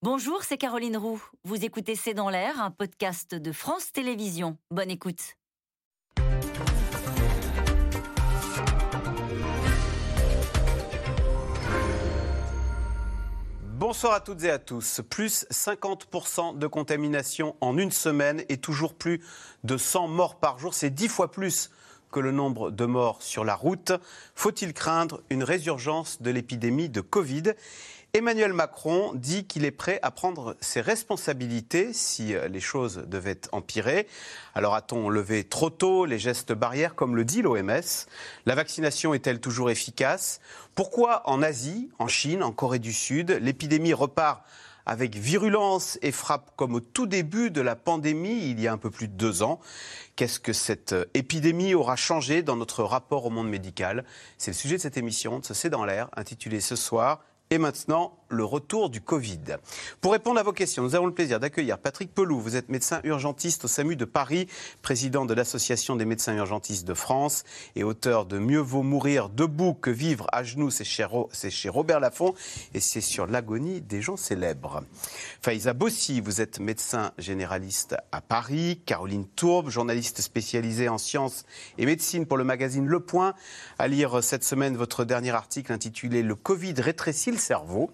Bonjour, c'est Caroline Roux. Vous écoutez C'est dans l'air, un podcast de France Télévisions. Bonne écoute. Bonsoir à toutes et à tous. Plus 50% de contamination en une semaine et toujours plus de 100 morts par jour. C'est 10 fois plus que le nombre de morts sur la route. Faut-il craindre une résurgence de l'épidémie de Covid? Emmanuel Macron dit qu'il est prêt à prendre ses responsabilités si euh, les choses devaient empirer. Alors a-t-on levé trop tôt les gestes barrières comme le dit l'OMS La vaccination est-elle toujours efficace? Pourquoi en Asie, en Chine, en Corée du Sud, l'épidémie repart avec virulence et frappe comme au tout début de la pandémie, il y a un peu plus de deux ans? Qu'est-ce que cette euh, épidémie aura changé dans notre rapport au monde médical? C'est le sujet de cette émission de ce C'est dans l'air, intitulée ce soir et maintenant, le retour du Covid. Pour répondre à vos questions, nous avons le plaisir d'accueillir Patrick Pelou. Vous êtes médecin urgentiste au SAMU de Paris, président de l'Association des médecins urgentistes de France et auteur de Mieux vaut mourir debout que vivre à genoux. C'est chez, Robert Laffont et c'est sur l'agonie des gens célèbres. Faïza Bossi, vous êtes médecin généraliste à Paris. Caroline Tourbe, journaliste spécialisée en sciences et médecine pour le magazine Le Point. À lire cette semaine votre dernier article intitulé Le Covid rétrécit le cerveau.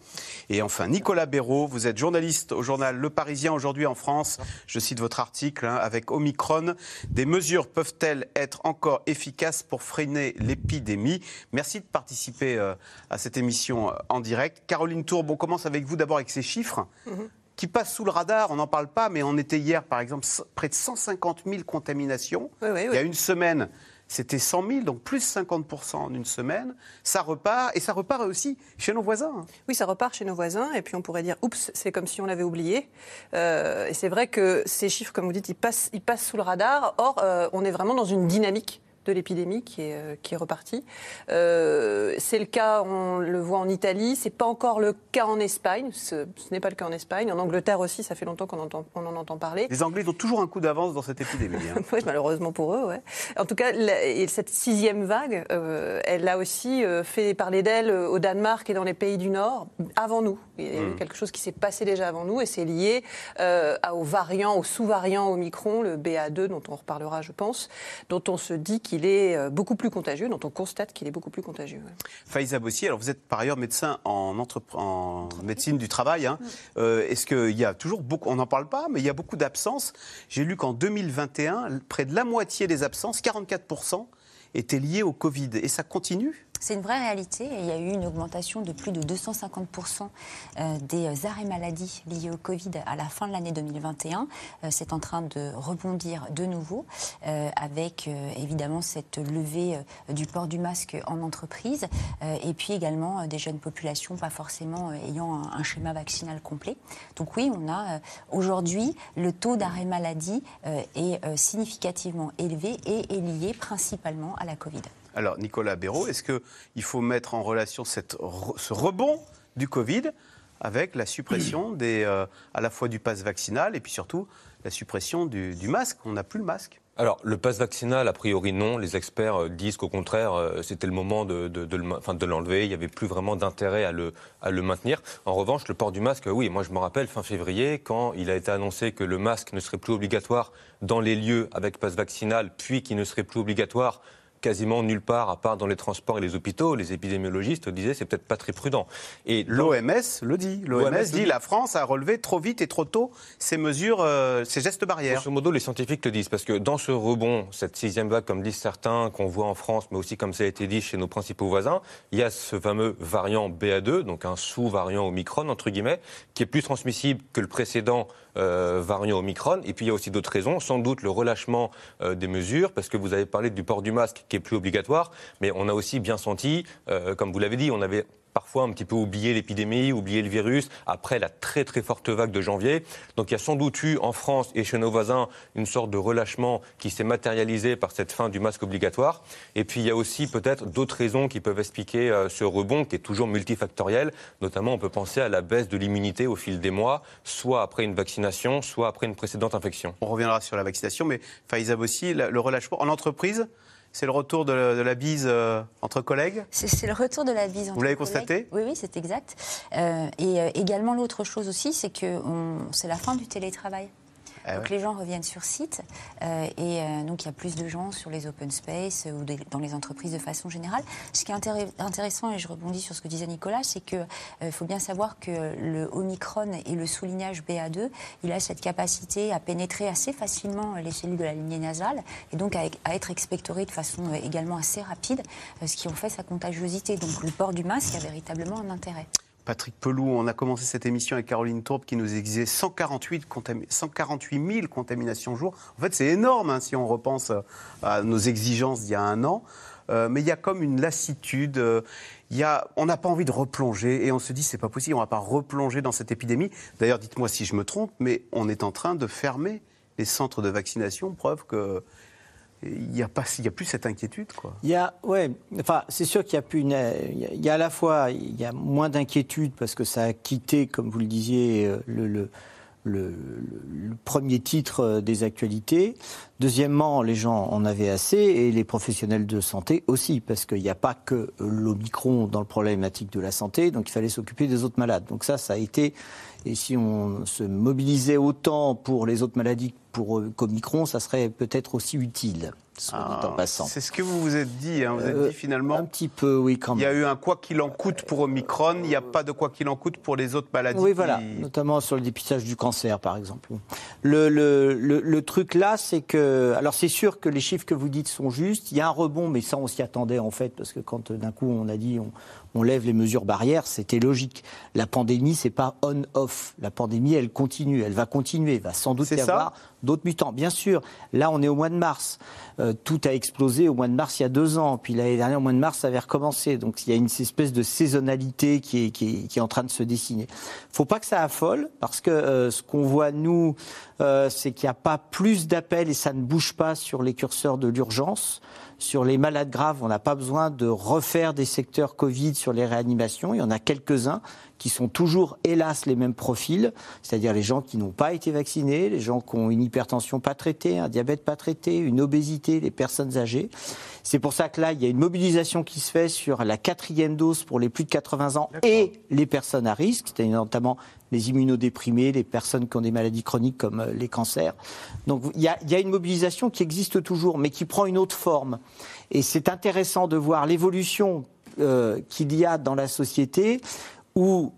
Et enfin, Nicolas Béraud, vous êtes journaliste au journal Le Parisien aujourd'hui en France. Je cite votre article hein, avec Omicron. Des mesures peuvent-elles être encore efficaces pour freiner l'épidémie? Merci de participer euh, à cette émission euh, en direct. Caroline Tourbe, on commence avec vous d'abord avec ces chiffres. Mhm. qui passent sous le radar, on n'en parle pas, mais on était hier, par exemple, près de 150 000 contaminations. Il y a une semaine, c'était 100 000, donc plus 50% en une semaine. Ça repart, et ça repart aussi chez nos voisins. Hein. Oui, ça repart chez nos voisins, et puis on pourrait dire, oups, c'est comme si on l'avait oublié. Euh, et c'est vrai que ces chiffres, comme vous dites, ils passent, sous le radar. Or, euh, on est vraiment dans une dynamique de l'épidémie qui est, euh, qui est repartie. Euh, c'est le cas, on le voit en Italie, c'est pas encore le cas en Espagne, ce, n'est pas le cas en Espagne. En Angleterre aussi, ça fait longtemps qu'on entend, on en entend parler. Les Anglais ont toujours un coup d'avance dans cette épidémie. Hein. oui, malheureusement pour eux, ouais. En tout cas, cette sixième vague, euh, elle a aussi fait parler d'elle au Danemark et dans les pays du Nord avant nous. Il y a hmm. quelque chose qui s'est passé déjà avant nous et c'est lié aux variants, aux sous-variants Omicron, le BA2 dont on reparlera, je pense, dont on se dit qu'il il est euh, beaucoup plus contagieux, dont on constate qu'il est beaucoup plus contagieux. Faïza Bossi, alors vous êtes par ailleurs médecin en, en médecine du travail. Hein. Euh, est-ce qu'il y a toujours beaucoup, on n'en parle pas, mais il y a beaucoup d'absences. J'ai lu qu'en 2021, près de la moitié des absences, 44%, étaient liées au Covid. Et ça continue? C'est une vraie réalité. Il y a eu une augmentation de plus de 250% euh, des arrêts maladie liés au Covid à la fin de l'année 2021. Euh, c'est en train de rebondir de nouveau euh, avec évidemment cette levée du port du masque en entreprise et puis également des jeunes populations pas forcément ayant un, schéma vaccinal complet. Donc oui, on a aujourd'hui le taux d'arrêt maladie est significativement élevé et est lié principalement à la Covid. Alors, Nicolas Béraud, est-ce qu'il faut mettre en relation ce rebond du Covid avec la suppression des, euh, à la fois du pass vaccinal et puis surtout la suppression du, masque? On n'a plus le masque alors, le pass vaccinal, a priori, non. Les experts euh, disent qu'au contraire, euh, c'était le moment de, de, l'enlever. Il n'y avait plus vraiment d'intérêt à le, à le maintenir. En revanche, le port du masque, oui, moi je me rappelle fin février, quand il a été annoncé que le masque ne serait plus obligatoire dans les lieux avec pass vaccinal, puis qu'il ne serait plus obligatoire quasiment nulle part, à part dans les transports et les hôpitaux. Les épidémiologistes disaient c'est peut-être pas très prudent. Et l'OMS le dit. L'OMS dit la France a relevé trop vite et trop tôt ces mesures, euh, ces gestes barrières. Grosso modo, les scientifiques le disent parce que dans ce rebond, cette sixième vague, comme disent certains, qu'on voit en France, mais aussi comme ça a été dit chez nos principaux voisins, il y a ce fameux variant BA2, donc un sous-variant Omicron entre guillemets, qui est plus transmissible que le précédent euh, variant Omicron. Et puis il y a aussi d'autres raisons, sans doute le relâchement euh, des mesures, parce que vous avez parlé du port du masque qui est plus obligatoire, mais on a aussi bien senti, euh, comme vous l'avez dit, on avait parfois un petit peu oublié l'épidémie, oublié le virus, après la très très forte vague de janvier. Donc il y a sans doute eu en France et chez nos voisins une sorte de relâchement qui s'est matérialisé par cette fin du masque obligatoire. Et puis il y a aussi peut-être d'autres raisons qui peuvent expliquer euh, ce rebond qui est toujours multifactoriel. Notamment on peut penser à la baisse de l'immunité au fil des mois, soit après une vaccination, soit après une précédente infection. On reviendra sur la vaccination, mais Faiza aussi, le relâchement en entreprise C'est le retour de, la bise euh, entre collègues C'est le retour de la bise entre Vous l'avez constaté Oui, oui, c'est exact. Euh, et également, l'autre chose aussi, c'est que c'est la fin du télétravail. Ah donc les gens reviennent sur site euh, et euh, donc il y a plus de gens sur les open space ou dans les entreprises de façon générale. Ce qui est intéressant, et je rebondis sur ce que disait Nicolas, c'est qu'il euh, faut bien savoir que le Omicron et le soulignage BA2, il a cette capacité à pénétrer assez facilement les cellules de la lignée nasale et donc à, à être expectoré de façon également assez rapide, ce qui en fait sa contagiosité. Donc le port du masque a véritablement un intérêt. Patrick Pelou, on a commencé cette émission avec Caroline Tourbe qui nous disait 148, 148 000 contaminations jour. En fait, c'est énorme hein, si on repense à nos exigences d'il y a un an. Euh, mais il y a comme une lassitude. Euh, y a, on n'a pas envie de replonger et on se dit c'est pas possible, on va pas replonger dans cette épidémie. D'ailleurs, dites-moi si je me trompe, mais on est en train de fermer les centres de vaccination, preuve que il n'y a, pas, il a plus cette inquiétude. Quoi. Il y a, ouais, enfin, c'est sûr qu'il y a plus une, il y a à la fois il y a moins d'inquiétude parce que ça a quitté, comme vous le disiez, euh, le, le, le, premier titre euh, des actualités. Deuxièmement, les gens en avaient assez et les professionnels de santé aussi, parce qu'il n'y a pas que l'Omicron dans le problématique de la santé, donc il fallait s'occuper des autres malades. Donc ça, ça a été, et si on se mobilisait autant pour les autres maladies pour Omicron, ça serait peut-être aussi utile. Ah, c'est ce que vous vous êtes dit. Hein. Vous êtes euh, dit finalement. Un petit peu, oui, quand même. Il y a eu un quoi qu'il en coûte pour Omicron. Il n'y a pas de quoi qu'il en coûte pour les autres maladies. Oui, voilà. Notamment sur le dépistage du cancer, par exemple. Le, le, le, truc là, c'est que. Alors, c'est sûr que les chiffres que vous dites sont justes. Il y a un rebond, mais ça, on s'y attendait, en fait, parce que quand d'un coup, on a dit on, on lève les mesures barrières, c'était logique. La pandémie, c'est pas on-off. La pandémie, elle continue, elle va continuer, il va sans doute y avoir d'autres mutants. Bien sûr, là, on est au mois de mars. Euh, tout a explosé au mois de mars il y a deux ans. Puis l'année dernière, au mois de mars, ça avait recommencé. Donc il y a une espèce de saisonnalité qui est, en train de se dessiner. faut pas que ça affole, parce que euh, ce qu'on voit, nous, euh, c'est qu'il n'y a pas plus d'appels et ça ne bouge pas sur les curseurs de l'urgence. Sur les malades graves, on n'a pas besoin de refaire des secteurs Covid sur les réanimations. Il y en a quelques-uns qui sont toujours, hélas, les mêmes profils, c'est-à-dire les gens qui n'ont pas été vaccinés, les gens qui ont une hypertension pas traitée, un diabète pas traité, une obésité, les personnes âgées. C'est pour ça que là, il y a une mobilisation qui se fait sur la quatrième dose pour les plus de 80 ans et les personnes à risque, c'est-à-dire notamment les immunodéprimés, les personnes qui ont des maladies chroniques comme euh, les cancers. Donc il y, a, une mobilisation qui existe toujours, mais qui prend une autre forme. Et c'est intéressant de voir l'évolution euh, qu'il y a dans la société où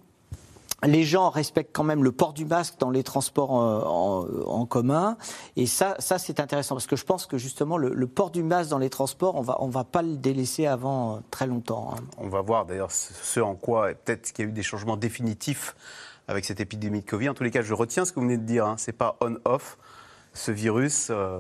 les gens respectent quand même le port du masque dans les transports en, commun. Et ça, ça c'est intéressant parce que je pense que justement le, port du masque dans les transports, on va, on va pas le délaisser avant très longtemps. Hein. On va voir d'ailleurs ce en quoi peut-être qu'il y a eu des changements définitifs avec cette épidémie de Covid. En tous les cas, je retiens ce que vous venez de dire. Hein. C'est pas on-off. Ce virus, euh,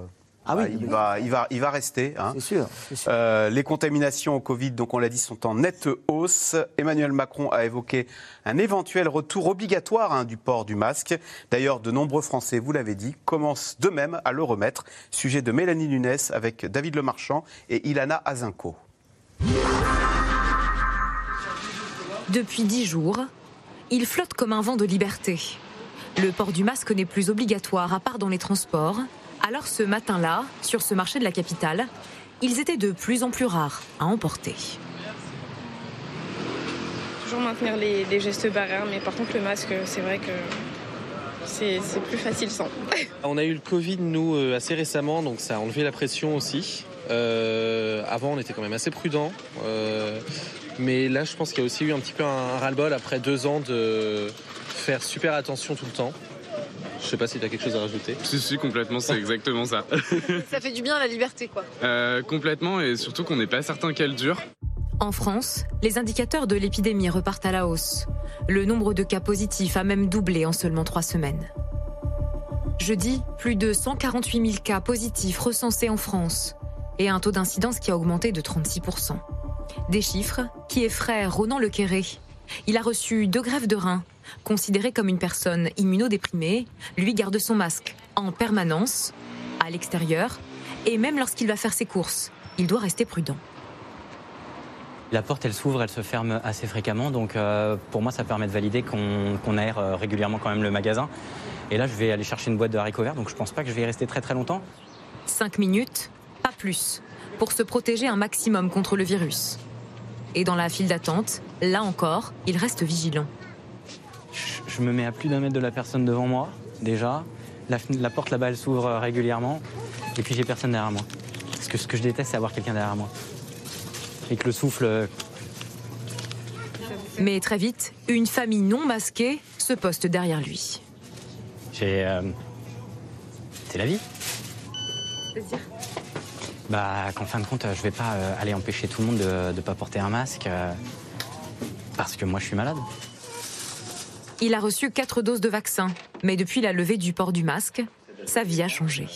ah oui, bah, il, va, il, va, il va rester. Hein. C'est sûr. Euh, les contaminations au Covid, donc on l'a dit, sont en nette hausse. Emmanuel Macron a évoqué un éventuel retour obligatoire hein, du port du masque. D'ailleurs, de nombreux Français, vous l'avez dit, commencent de même à le remettre. Sujet de Mélanie Nunes avec David Lemarchand et Ilana Azinko. Depuis dix jours, il flotte comme un vent de liberté. Le port du masque n'est plus obligatoire à part dans les transports alors ce matin-là, sur ce marché de la capitale, ils étaient de plus en plus rares à emporter. Toujours maintenir les, gestes barrières, mais par contre le masque, c'est vrai que c'est plus facile sans. On a eu le Covid, nous, euh, assez récemment, donc ça a enlevé la pression aussi. Euh, avant, on était quand même assez prudent. Euh, mais là, je pense qu'il y a aussi eu un petit peu un ras-le-bol après deux ans de faire super attention tout le temps. Je sais pas si tu as quelque chose à rajouter. Si, si, complètement, c'est exactement ça. ça fait du bien la liberté, quoi. Euh, complètement, et surtout qu'on n'est pas certain qu'elle dure. En France, les indicateurs de l'épidémie repartent à la hausse. Le nombre de cas positifs a même doublé en seulement trois semaines. Jeudi, plus de 148 000 cas positifs recensés en France et un taux d'incidence qui a augmenté de 36% Des chiffres qui effraient Ronan Lequéré. Il a reçu deux grèves de reins Considéré comme une personne immunodéprimée, lui garde son masque en permanence, à l'extérieur, et même lorsqu'il va faire ses courses. Il doit rester prudent. La porte, elle s'ouvre, elle se ferme assez fréquemment. Donc, euh, pour moi, ça permet de valider qu'on aère euh, régulièrement quand même le magasin. Et là, je vais aller chercher une boîte de haricots verts, donc je pense pas que je vais y rester très très longtemps. Cinq minutes, plus. pour se protéger un maximum contre le virus. Et dans la file d'attente, là encore, il reste vigilant. Je me mets à plus d'un mètre de la personne devant moi, déjà. La, la porte là-bas, elle s'ouvre régulièrement. Et puis j'ai personne derrière moi. Parce que ce que je déteste, c'est avoir quelqu'un derrière moi. Et que le souffle. Mais très vite, une famille non masquée se poste derrière lui. J'ai. euh, C'est la vie. Bah, qu'en fin de compte, je vais pas euh, aller empêcher tout le monde de ne pas porter un masque. euh, parce que moi, je suis malade. Il a reçu quatre doses de vaccin, mais depuis la levée du port du masque, sa vie a changé.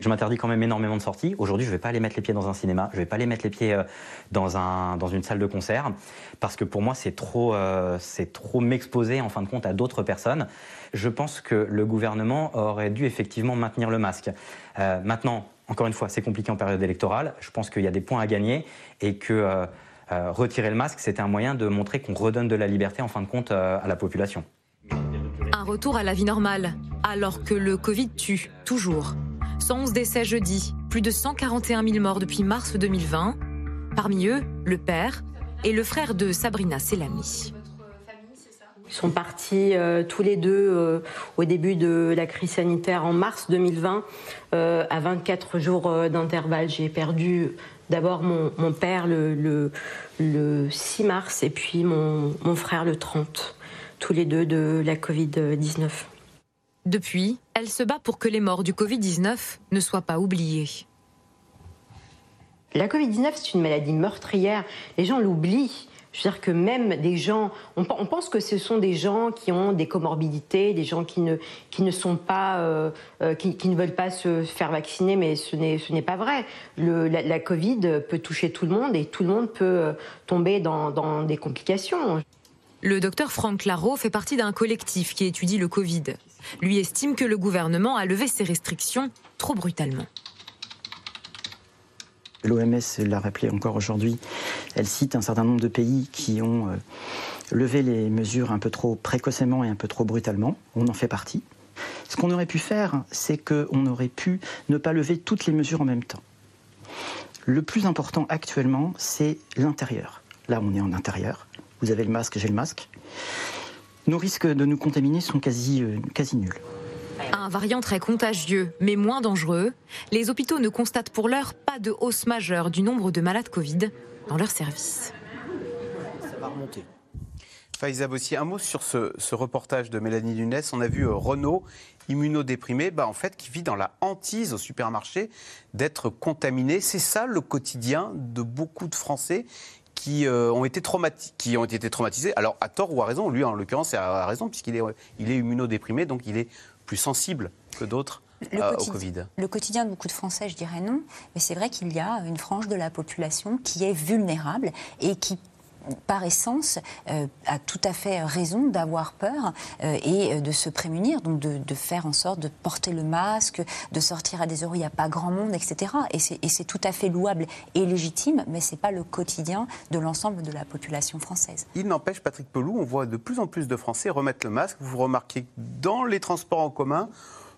Je m'interdis quand même énormément de sorties. Aujourd'hui, je ne vais pas aller mettre les pieds dans un cinéma, je ne vais pas aller mettre les pieds euh, dans, un, dans une salle de concert, parce que pour moi, c'est trop, euh, c'est trop m'exposer en fin de compte à d'autres personnes. Je pense que le gouvernement aurait dû effectivement maintenir le masque. Euh, maintenant, encore une fois, c'est compliqué en période électorale. Je pense qu'il y a des points à gagner et que euh, euh, retirer le masque, c'était un moyen de montrer qu'on redonne de la liberté en fin de compte euh, à la population. Un retour à la vie normale, alors que le Covid tue, toujours. 111 décès jeudi, plus de 141 000 morts depuis mars 2020. Parmi eux, le père et le frère de Sabrina Selami. Ils sont partis euh, tous les deux euh, au début de la crise sanitaire en mars 2020, euh, à 24 jours d'intervalle. J'ai perdu d'abord mon, mon père le, le, le 6 mars et puis mon, mon frère le 30, tous les deux de la Covid-19. Depuis, elle se bat pour que les morts du Covid-19 ne soient pas oubliés. La Covid-19, c'est une maladie meurtrière. Les gens l'oublient. Je veux dire que même des gens, on, pen- on pense que ce sont des gens qui ont des comorbidités, des gens qui ne, qui ne sont pas, euh, euh, qui, ne veulent pas se faire vacciner, mais ce n'est, pas vrai. La, Covid peut toucher tout le monde et tout le monde peut euh, tomber dans, dans des complications. Le docteur Franck Larot fait partie d'un collectif qui étudie le Covid. Lui estime que le gouvernement a levé ses restrictions trop brutalement. L'OMS l'a rappelé encore aujourd'hui. Elle cite un certain nombre de pays qui ont euh, levé les mesures un peu trop précocement et un peu trop brutalement. On en fait partie. Ce qu'on aurait pu faire, c'est qu'on aurait pu ne pas lever toutes les mesures en même temps. Le plus important actuellement, c'est l'intérieur. Là, on est en intérieur. Vous avez le masque, j'ai le masque. Nos risques de nous contaminer sont quasi, euh, quasi nuls. Un variant très contagieux, mais moins dangereux, les hôpitaux ne constatent pour l'heure pas de hausse majeure du nombre de malades Covid dans leur service. Ça va remonter. Faiza Bossi, un mot sur ce, ce reportage de Mélanie Nunes. On a vu euh, Renaud, immunodéprimé, bah, en fait, qui vit dans la hantise au supermarché d'être contaminé. C'est ça le quotidien de beaucoup de Français qui, euh, ont été qui ont été traumatisés. Alors, à tort ou à raison, lui, en l'occurrence, c'est à raison, puisqu'il est, il est immunodéprimé, donc il est plus sensible que d'autres Le euh, au Covid. Le quotidien de beaucoup de Français, je dirais non, mais c'est vrai qu'il y a une frange de la population qui est vulnérable et qui par essence, euh, a tout à fait raison d'avoir peur euh, et euh, de se prémunir, donc de, faire en sorte de porter le masque, de sortir à des heures où il n'y a pas grand monde, etc. Et c'est tout à fait louable et légitime, mais ce n'est pas le quotidien de l'ensemble de la population française. Il n'empêche, Patrick Pelou, on voit de plus en plus de Français remettre le masque. Vous remarquez que dans les transports en commun,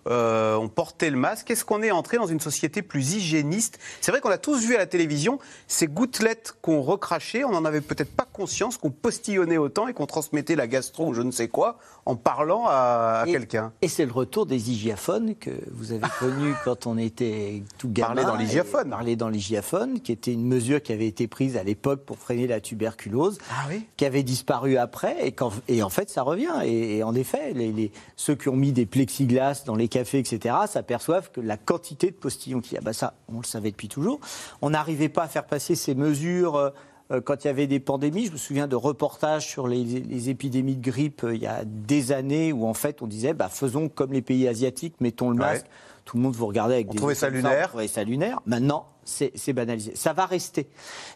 euh, on portait le masque. Est-ce qu'on est entré dans une société plus hygiéniste? C'est vrai qu'on a tous vu à la télévision ces gouttelettes qu'on recrachait. On n'en avait peut-être pas conscience qu'on postillonnait autant et qu'on transmettait la gastro ou je ne sais quoi en parlant à, quelqu'un. Et c'est le retour des hygiaphones que vous avez connu quand on était tout gamin. Parler dans l'hygiaphone. Parler dans l'hygiaphone, qui était une mesure qui avait été prise à l'époque pour freiner la tuberculose, Ah oui qui avait disparu après, et, en fait ça revient. Et, et en effet, les, les- ceux qui ont mis des plexiglas dans les cafés, etc., s'aperçoivent que la quantité de postillons qu'il y a, bah ça, on le savait depuis toujours. On n'arrivait pas à faire passer ces mesures. Euh, quand il y avait des pandémies, je me souviens de reportages sur les, les épidémies de grippe euh, il y a des années où en fait on disait bah, faisons comme les pays asiatiques, mettons le Ouais. masque. Tout le monde vous regardait avec On des trouvait yeux ça lunaire. on trouvait ça lunaire. Maintenant, c'est banalisé. Ça va rester.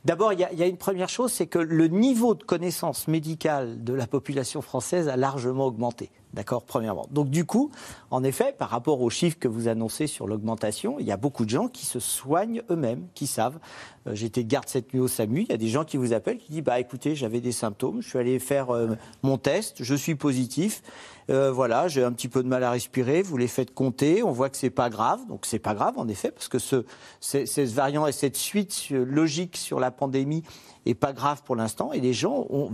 D'abord, il y, a- il y a une première chose, c'est que le niveau de connaissance médicale de la population française a largement augmenté. D'accord, premièrement. Donc du coup, en effet, par rapport aux chiffres que vous annoncez sur l'augmentation, il y a beaucoup de gens qui se soignent eux-mêmes, qui savent. Euh, J'étais garde cette nuit au SAMU, il y a des gens qui vous appellent, qui disent, bah écoutez, j'avais des symptômes, je suis allé faire euh, mon test, je suis positif, euh, voilà, j'ai un petit peu de mal à respirer, vous les faites compter, on voit que c'est pas grave, donc c'est pas grave en effet, parce que ce, ce variant et cette suite logique sur la pandémie est pas grave pour l'instant. Et les gens ont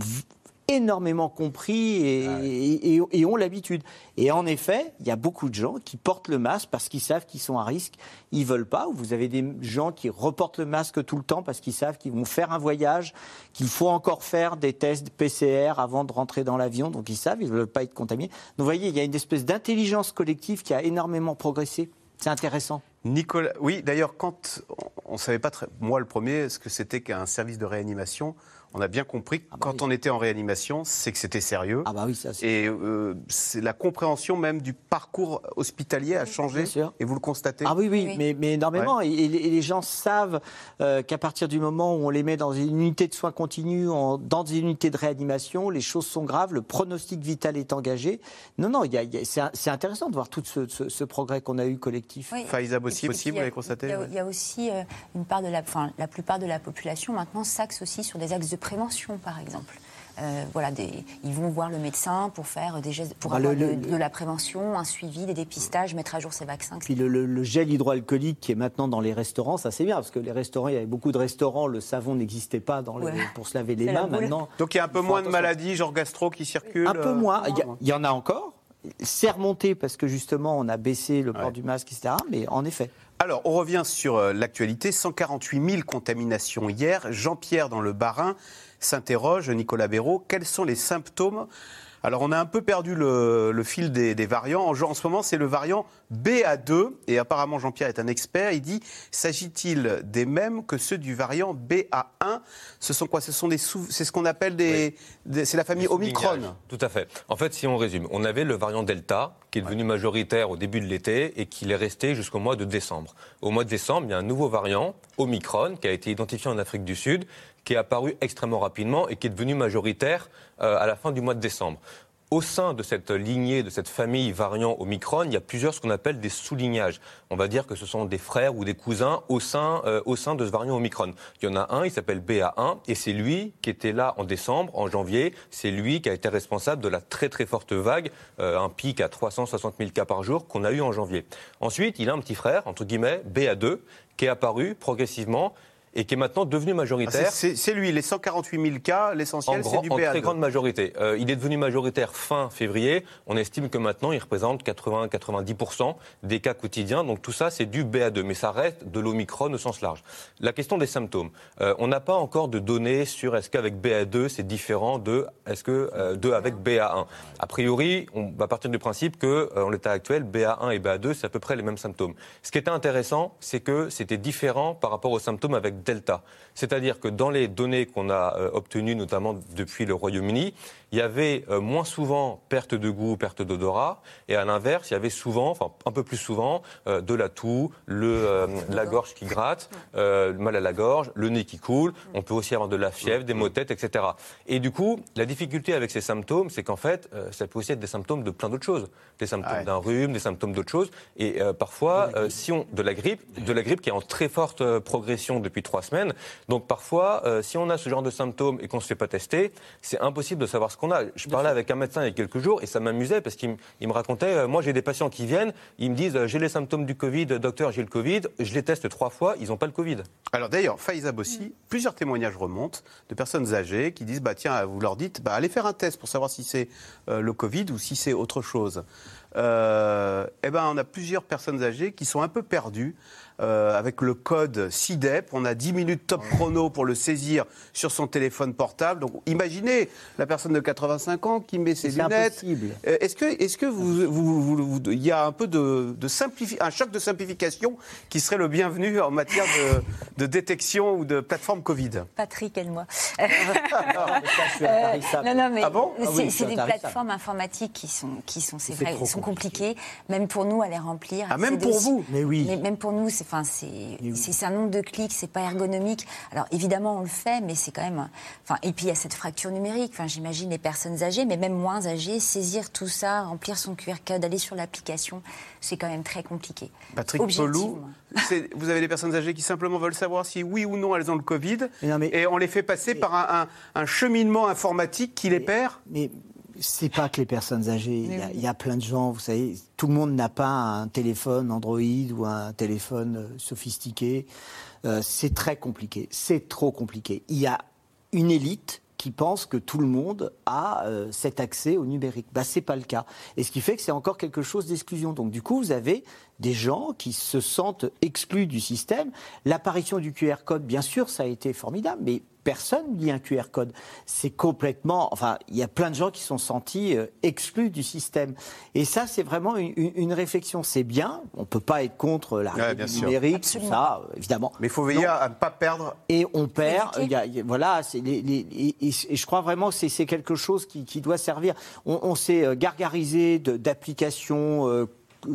énormément compris et, et- et- et ont l'habitude. Et en effet, il y a beaucoup de gens qui portent le masque parce qu'ils savent qu'ils sont à risque. Ils veulent pas. Ou vous avez des gens qui reportent le masque tout le temps parce qu'ils savent qu'ils vont faire un voyage, qu'il faut encore faire des tests PCR avant de rentrer dans l'avion. Donc ils savent, ils veulent pas être contaminés. Donc vous voyez, il y a une espèce d'intelligence collective qui a énormément progressé. C'est intéressant. Nicolas, oui, d'ailleurs, quand on ne savait pas, très, moi le premier, ce que c'était qu'un service de réanimation, on a bien compris que quand on était en réanimation, c'est que c'était sérieux. Ah bah oui, ça c'est. Et euh, c'est la compréhension même du parcours hospitalier a changé. Et vous le constatez? Ah oui, oui, Mais, mais énormément. Et, et les- et les gens savent euh, qu'à partir du moment où on les met dans une unité de soins continus, en- dans une unité de réanimation, les choses sont graves, le pronostic vital est engagé. Non, non, il y a- il y a- c'est intéressant de voir tout ce, ce- ce progrès qu'on a eu collectif. Oui. Faïza Bossi, il vous l'avez constaté Il y a, ouais. il y a aussi euh, une part de la, enfin, la plupart de la population maintenant s'axe aussi sur des axes de prévention, par exemple. Euh, voilà, des, ils vont voir le médecin pour faire des gestes, pour Bah, avoir le- de, le- de la prévention, un suivi, des dépistages, mettre à jour ses vaccins. etc. Puis le, le- le gel hydroalcoolique qui est maintenant dans les restaurants, ça c'est bien, parce que les restaurants, il y avait beaucoup de restaurants, le savon n'existait pas dans les- Ouais. pour se laver les mains. Maintenant, Donc il y a un peu moins de maladies, genre gastro, qui circulent Un peu euh, moins. Il y, a- il y en a encore. C'est remonté parce que justement, on a baissé le port Ouais. du masque, etc. Mais en effet. Alors, on revient sur euh, l'actualité. 148 000 contaminations hier. Jean-Pierre, dans le Bas-Rhin, s'interroge, Nicolas Béraud, quels sont les symptômes alors, on a un peu perdu le, le fil des, des variants. En, en ce moment, c'est le variant BA2. Et apparemment, Jean-Pierre est un expert. Il dit s'agit-il des mêmes que ceux du variant BA1 Ce sont quoi? Ce sont des sous- C'est ce qu'on appelle des. des- c'est la famille Omicron. Tout à fait. En fait, si on résume, on avait le variant Delta qui est devenu majoritaire au début de l'été et qui est resté jusqu'au mois de décembre. Au mois de décembre, il y a un nouveau variant, Omicron, qui a été identifié en Afrique du Sud, qui est apparu extrêmement rapidement et qui est devenu majoritaire euh, à la fin du mois de décembre. Au sein de cette lignée, de cette famille variant Omicron, il y a plusieurs ce qu'on appelle des soulignages. On va dire que ce sont des frères ou des cousins au sein, euh, au sein de ce variant Omicron. Il y en a un, il s'appelle BA1, et c'est lui qui était là en décembre, en janvier. C'est lui qui a été responsable de la très très forte vague, euh, un pic à 360 000 cas par jour qu'on a eu en janvier. Ensuite, il a un petit frère, entre guillemets, BA2, qui est apparu progressivement et qui est maintenant devenu Ah, majoritaire. c'est- c'est lui, les 148 000 cas, En, l'essentiel, c'est du en BA2. très grande majorité. Euh, il est devenu majoritaire fin février. On estime que maintenant, il représente 80-90% des cas quotidiens. Donc tout ça, c'est du BA2. Mais ça reste de l'Omicron au sens large. La question des symptômes. Euh, on n'a pas encore de données sur est-ce qu'avec BA2, c'est différent de est-ce que euh, de avec BA1. A priori, on va partir du principe que, en l'état actuel, BA1 et BA2, c'est à peu près les mêmes symptômes. Ce qui était intéressant, c'est que c'était différent par rapport aux symptômes avec Delta. C'est-à-dire que dans les données qu'on a euh, obtenues, notamment depuis le Royaume-Uni, il y avait euh, moins souvent perte de goût, perte d'odorat, et à l'inverse, il y avait souvent, enfin un peu plus souvent, euh, de la toux, le, euh, la gorge qui gratte, le mal à la gorge, le nez qui coule. On peut aussi avoir de la fièvre, des maux de tête, etc. Et du coup, la difficulté avec ces symptômes, c'est qu'en fait, ça peut aussi être des symptômes de plein d'autres choses, des symptômes d'un rhume, des symptômes d'autres choses, et parfois, si on de la grippe, de la grippe qui est en très forte progression depuis trois semaines. Donc parfois, si on a ce genre de symptômes et qu'on ne se fait pas tester, c'est impossible de savoir ce qu'on a. Je parlais avec un médecin il y a quelques jours et ça m'amusait parce qu'il me- racontait, euh, moi j'ai des patients qui viennent, ils me disent euh, j'ai les symptômes du Covid, docteur j'ai le Covid, je les teste trois fois, ils n'ont pas le Covid. Alors d'ailleurs, Faïza Bossi, plusieurs témoignages remontent de personnes âgées qui disent bah tiens, vous leur dites bah allez faire un test pour savoir si c'est euh, le Covid ou si c'est autre chose. Euh, eh ben on a plusieurs personnes âgées qui sont un peu perdues. Euh, avec le code CIDEP, on a 10 minutes top chrono pour le saisir sur son téléphone portable. Donc imaginez la personne de 85 ans qui met ses lunettes. impossible. Euh, Est-ce que, est-ce que vous, vous- vous- vous- il y a un peu de, de simplifi- un choc de simplification qui serait le bienvenu en matière de, de détection ou de plateforme Covid? Patrick, aide-moi. Euh, non, non, mais Ah bon? Ah c'est oui, suis des plateformes informatiques qui sont, qui sont, c'est vrai, sont compliquées, même pour nous à les remplir. Ah, même pour aussi- vous? Mais oui. Mais même pour nous, c'est, enfin, c'est, un nombre de clics, c'est pas ergonomique. Alors évidemment, on le fait, mais c'est quand même, enfin, et puis il y a cette fracture numérique. Enfin, j'imagine les personnes âgées, mais même moins âgées, saisir tout ça, remplir son QR code, aller sur l'application, c'est quand même très compliqué. Patrick c'est- vous avez des personnes âgées qui simplement veulent savoir si oui ou non elles ont le Covid, Mais non, mais- et on les fait passer par un, un- un cheminement informatique qui les perd. Mais c'est pas que les personnes âgées. Il y, a, il y a plein de gens, vous savez, tout le monde n'a pas un téléphone Android ou un téléphone euh, sophistiqué. Euh, c'est très compliqué. C'est trop compliqué. Il y a une élite qui pense que tout le monde a euh, cet accès au numérique. Bah, c'est pas le cas. Et ce qui fait que c'est encore quelque chose d'exclusion. Donc, du coup, vous avez des gens qui se sentent exclus du système. L'apparition du QR code, bien sûr, ça a été formidable, mais personne lit un QR code. C'est complètement. Enfin, il y a plein de gens qui sont sentis euh, exclus du système. Et ça, c'est vraiment une, une- une réflexion. C'est bien. On peut pas être contre l'arrivée Ouais, numérique, tout ça, euh, évidemment. Mais il faut veiller à ne pas perdre. Et on perd. Éduquer. il y a- il y a- voilà, c'est les- les- et, et- et je crois vraiment que c'est- quelque chose qui, qui doit servir. On, on s'est euh, gargarisé d'applications. euh,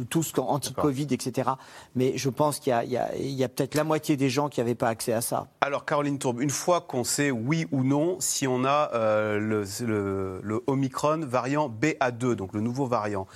tout ce qu'en anti-Covid, etc. Mais je pense qu'il y a, il y a- a peut-être la moitié des gens qui n'avaient pas accès à ça. Alors, Caroline Tourbe, une fois qu'on sait oui ou non si on a euh, le, le- le Omicron variant BA2, donc le nouveau variant,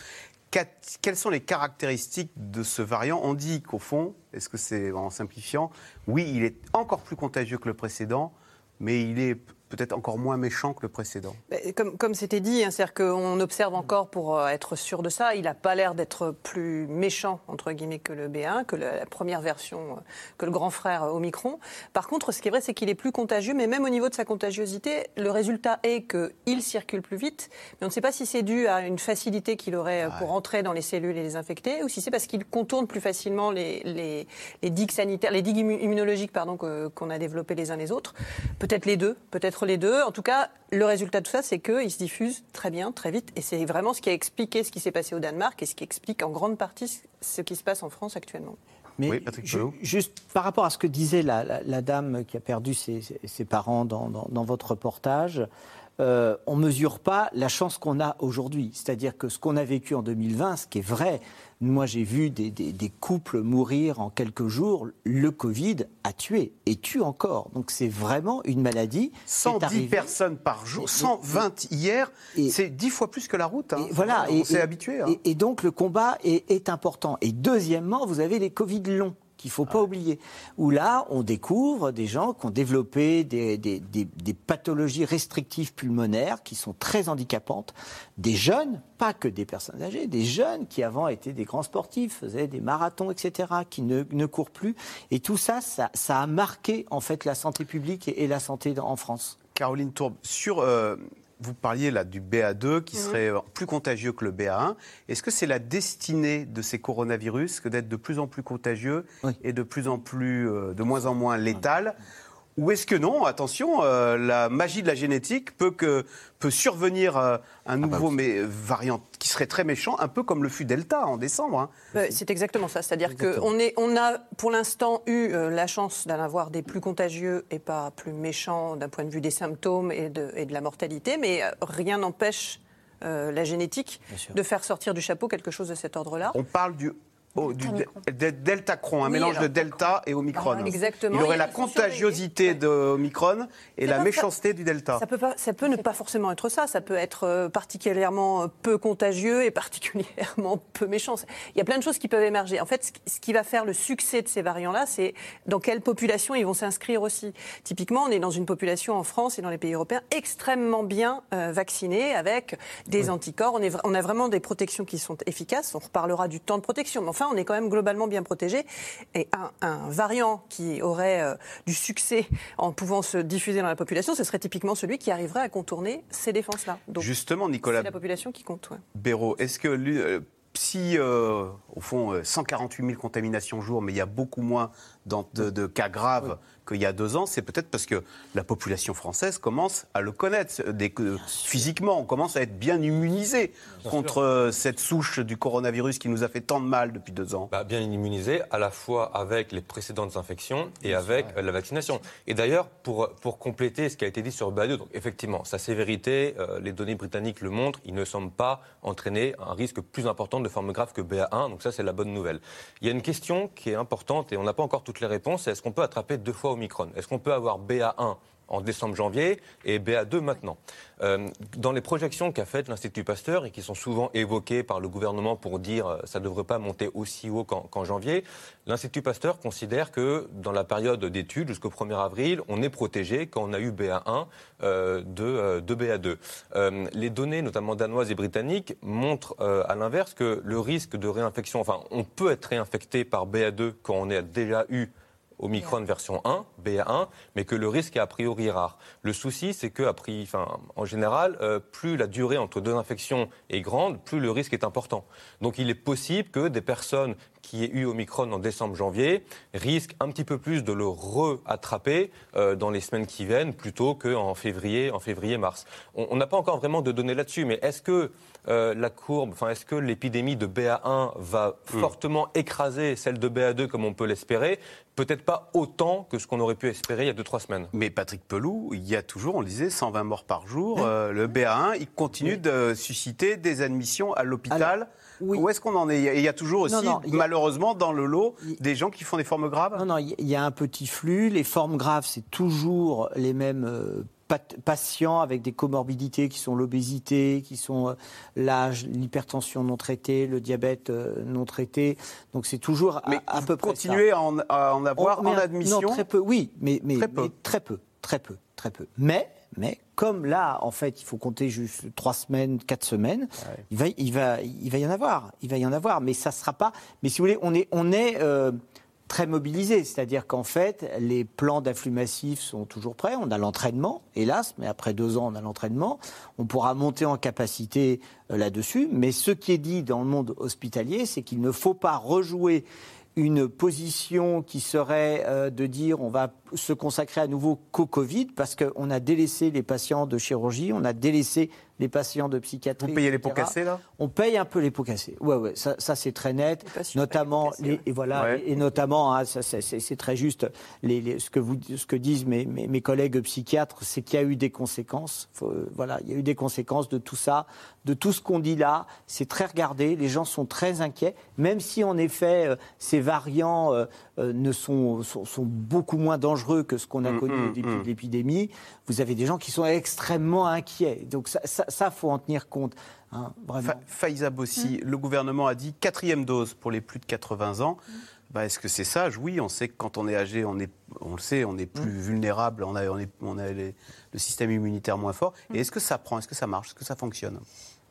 quelles sont les caractéristiques de ce variant? On dit qu'au fond, est-ce que c'est en simplifiant, oui, il est encore plus contagieux que le précédent, mais il est peut-être encore moins méchant que le précédent. Comme comme c'était dit, hein, c'est-à-dire qu'on observe encore pour euh, être sûr de ça. Il n'a pas l'air d'être plus méchant entre guillemets que le B1, que la, la première version, euh, que le grand frère euh, Omicron. Par contre, ce qui est vrai, c'est qu'il est plus contagieux, mais même au niveau de sa contagiosité, le résultat est qu'il circule plus vite. Mais on ne sait pas si c'est dû à une facilité qu'il aurait pour entrer dans les cellules et les infecter, ou si c'est parce qu'il contourne plus facilement les, les, les digues sanitaires, les digues immu- immunologiques pardon qu'on a développées les uns les autres. Peut-être les deux, peut-être les deux. En tout cas, le résultat de tout ça, c'est qu'il se diffuse très bien, très vite. Et c'est vraiment ce qui a expliqué ce qui s'est passé au Danemark et ce qui explique en grande partie ce qui se passe en France actuellement. Mais ju- juste par rapport à ce que disait la, la- la dame qui a perdu ses, ses- ses parents dans, dans- dans votre reportage, euh, on ne mesure pas la chance qu'on a aujourd'hui. C'est-à-dire que ce qu'on a vécu en 2020, ce qui est vrai, moi j'ai vu des, des- des couples mourir en quelques jours, le Covid a tué et tue encore. Donc c'est vraiment une maladie. qui est 110 arrivée. personnes par jour, 120 hier, c'est 10 fois plus que la route. hein. Voilà, on s'est habitué. hein. Et, et donc le combat est, est important. Et deuxièmement, vous avez les Covid longs qu'il faut pas oublier, où là, on découvre des gens qui ont développé des, des- des- des pathologies restrictives pulmonaires qui sont très handicapantes, des jeunes, pas que des personnes âgées, des jeunes qui avant étaient des grands sportifs, faisaient des marathons, etc., qui ne, ne courent plus. Et tout ça, ça, ça a marqué en fait la santé publique et, et la santé dans- en France. Caroline Tourbe, sur, euh, vous parliez là du BA2 qui serait plus contagieux que le BA1. Est-ce que c'est la destinée de ces coronavirus que d'être de plus en plus contagieux et de plus en plus, euh, de moins en moins létal ou est-ce que non Attention, euh, la magie de la génétique peut, que, peut survenir euh, Ah un bah nouveau mais, variant qui serait très méchant, un peu comme le fut Delta en décembre. hein. Ouais, C'est exactement ça. C'est-à-dire qu'on est, on a pour l'instant eu euh, la chance d'en avoir des plus contagieux et pas plus méchants d'un point de vue des symptômes et de, et de la mortalité, mais euh, rien n'empêche euh, la génétique de faire sortir du chapeau quelque chose de cet ordre-là. On parle du, oh, du de- Delta Cron, un Oui, mélange de Delta et Omicron. Voilà, exactement. Il aurait Il la contagiosité de Omicron et la méchanceté du Delta. Ça peut, pas, ça peut ne pas forcément être ça. Ça peut être euh, particulièrement euh, peu contagieux et particulièrement peu méchant. Il y a plein de choses qui peuvent émerger. En fait, ce qui- va faire le succès de ces variants-là, c'est dans quelle population ils vont s'inscrire aussi. Typiquement, on est dans une population en France et dans les pays européens extrêmement bien euh, vaccinée avec des anticorps. On, est, on a vraiment des protections qui sont efficaces. On reparlera du temps de protection. Mais enfin, on est quand même globalement bien protégé. Et un, un variant qui aurait euh, du succès en pouvant se diffuser dans la population, ce serait typiquement celui qui arriverait à contourner ces défenses-là. Donc, Justement, Nicolas c'est la population qui compte. ouais. Béraud, est-ce que euh, si, euh, au fond, euh, 148 000 contaminations jour, mais il y a beaucoup moins d'en- de, de cas graves qu'il y a deux ans, c'est peut-être parce que la population française commence à le connaître. Des- physiquement, on commence à être bien immunisé contre euh, cette souche du coronavirus qui nous a fait tant de mal depuis deux ans. Bah, bien immunisé à la fois avec les précédentes infections et avec euh, la vaccination. Et d'ailleurs, pour, pour compléter ce qui a été dit sur BA2, donc effectivement, sa sévérité, euh, les données britanniques le montrent, il ne semble pas entraîner un risque plus important de forme grave que BA1, donc ça c'est la bonne nouvelle. Il y a une question qui est importante et on n'a pas encore les réponses, est-ce qu'on peut attraper deux fois Omicron? Est-ce qu'on peut avoir BA1 en décembre-janvier et BA2 maintenant. Euh, dans les projections qu'a faites l'Institut Pasteur et qui sont souvent évoquées par le gouvernement pour dire euh, ça ne devrait pas monter aussi haut qu'en janvier, l'Institut Pasteur considère que dans la période d'études jusqu'au 1er avril, on est protégé quand on a eu BA1 euh, de, de, BA2. les données, notamment danoises et britanniques, montrent à l'inverse que le risque de réinfection, enfin, on peut être réinfecté par BA2 quand on a déjà eu Omicron version 1, BA1, mais que le risque est a priori rare. Le souci, c'est que, enfin, en général, euh, plus la durée entre deux infections est grande, plus le risque est important. Donc il est possible que des personnes qui aient eu Omicron en décembre-janvier risquent un petit peu plus de le re-attraper euh, dans les semaines qui viennent plutôt qu'en février, en février-mars. On n'a pas encore vraiment de données là-dessus, mais est-ce que euh, la courbe, enfin, est-ce que l'épidémie de BA1 va hmm. fortement écraser celle de BA2 comme on peut l'espérer? Peut-être pas autant que ce qu'on aurait pu espérer il y a 2-3 semaines. Mais Patrick Pelou, il y a toujours, on le disait, 120 morts par jour. Euh, le BA1, il continue de susciter des admissions à l'hôpital. Où est-ce qu'on en est? Il y a toujours aussi, malheureusement, dans le lot, des gens qui font des formes graves? Non, non, il y a un petit flux. Les formes graves, c'est toujours les mêmes euh, patients avec des comorbidités qui sont l'obésité, qui sont euh, l'âge, l'hypertension non traitée, le diabète euh, non traité. Donc c'est toujours mais à, peu près continuer à en, à en avoir en admission Non, très peu, oui, mais, mais, très, peu. très peu, très peu, très peu. Mais, mais comme là, en fait, il faut compter juste trois semaines, quatre semaines, il, va, il, va, il va y en avoir, il va y en avoir, mais ça sera pas. Mais si vous voulez, on est, on est euh, très mobilisé. C'est-à-dire qu'en fait, les plans d'afflux massif sont toujours prêts. On a l'entraînement, hélas, mais après deux ans, on a l'entraînement. On pourra monter en capacité euh, là-dessus. Mais ce qui est dit dans le monde hospitalier, c'est qu'il ne faut pas rejouer une position qui serait euh, de dire on va se consacrer à nouveau qu'au Covid parce qu'on a délaissé les patients de chirurgie, on a délaissé les patients de psychiatrie. Vous payez les pots cassés là? On paye un peu les pots cassés. Ouais, ouais, ça, ça c'est très net. Notamment, et voilà, et, notamment, hein, c'est très juste. Les, ce que vous, ce que disent mes, mes, collègues psychiatres, c'est qu'il y a eu des conséquences. voilà, il y a eu des conséquences de tout ça, de tout ce qu'on dit là. C'est très regardé. Les gens sont très inquiets, même si en effet euh, ces variants euh, euh, ne sont, sont, beaucoup moins dangereux que ce qu'on a mm, connu au mm, début mm. de l'épidémie. Vous avez des gens qui sont extrêmement inquiets. Donc ça, ça, faut en tenir compte. Hein, Faïza Bossi, le gouvernement a dit quatrième dose pour les plus de 80 ans. Bah, Est-ce que c'est sage? Oui, on sait que quand on est âgé, on, est, on le sait, on est plus vulnérable, on a, on est, on a le système immunitaire moins fort. Et est-ce que ça prend? Est-ce que ça marche? Est-ce que ça fonctionne?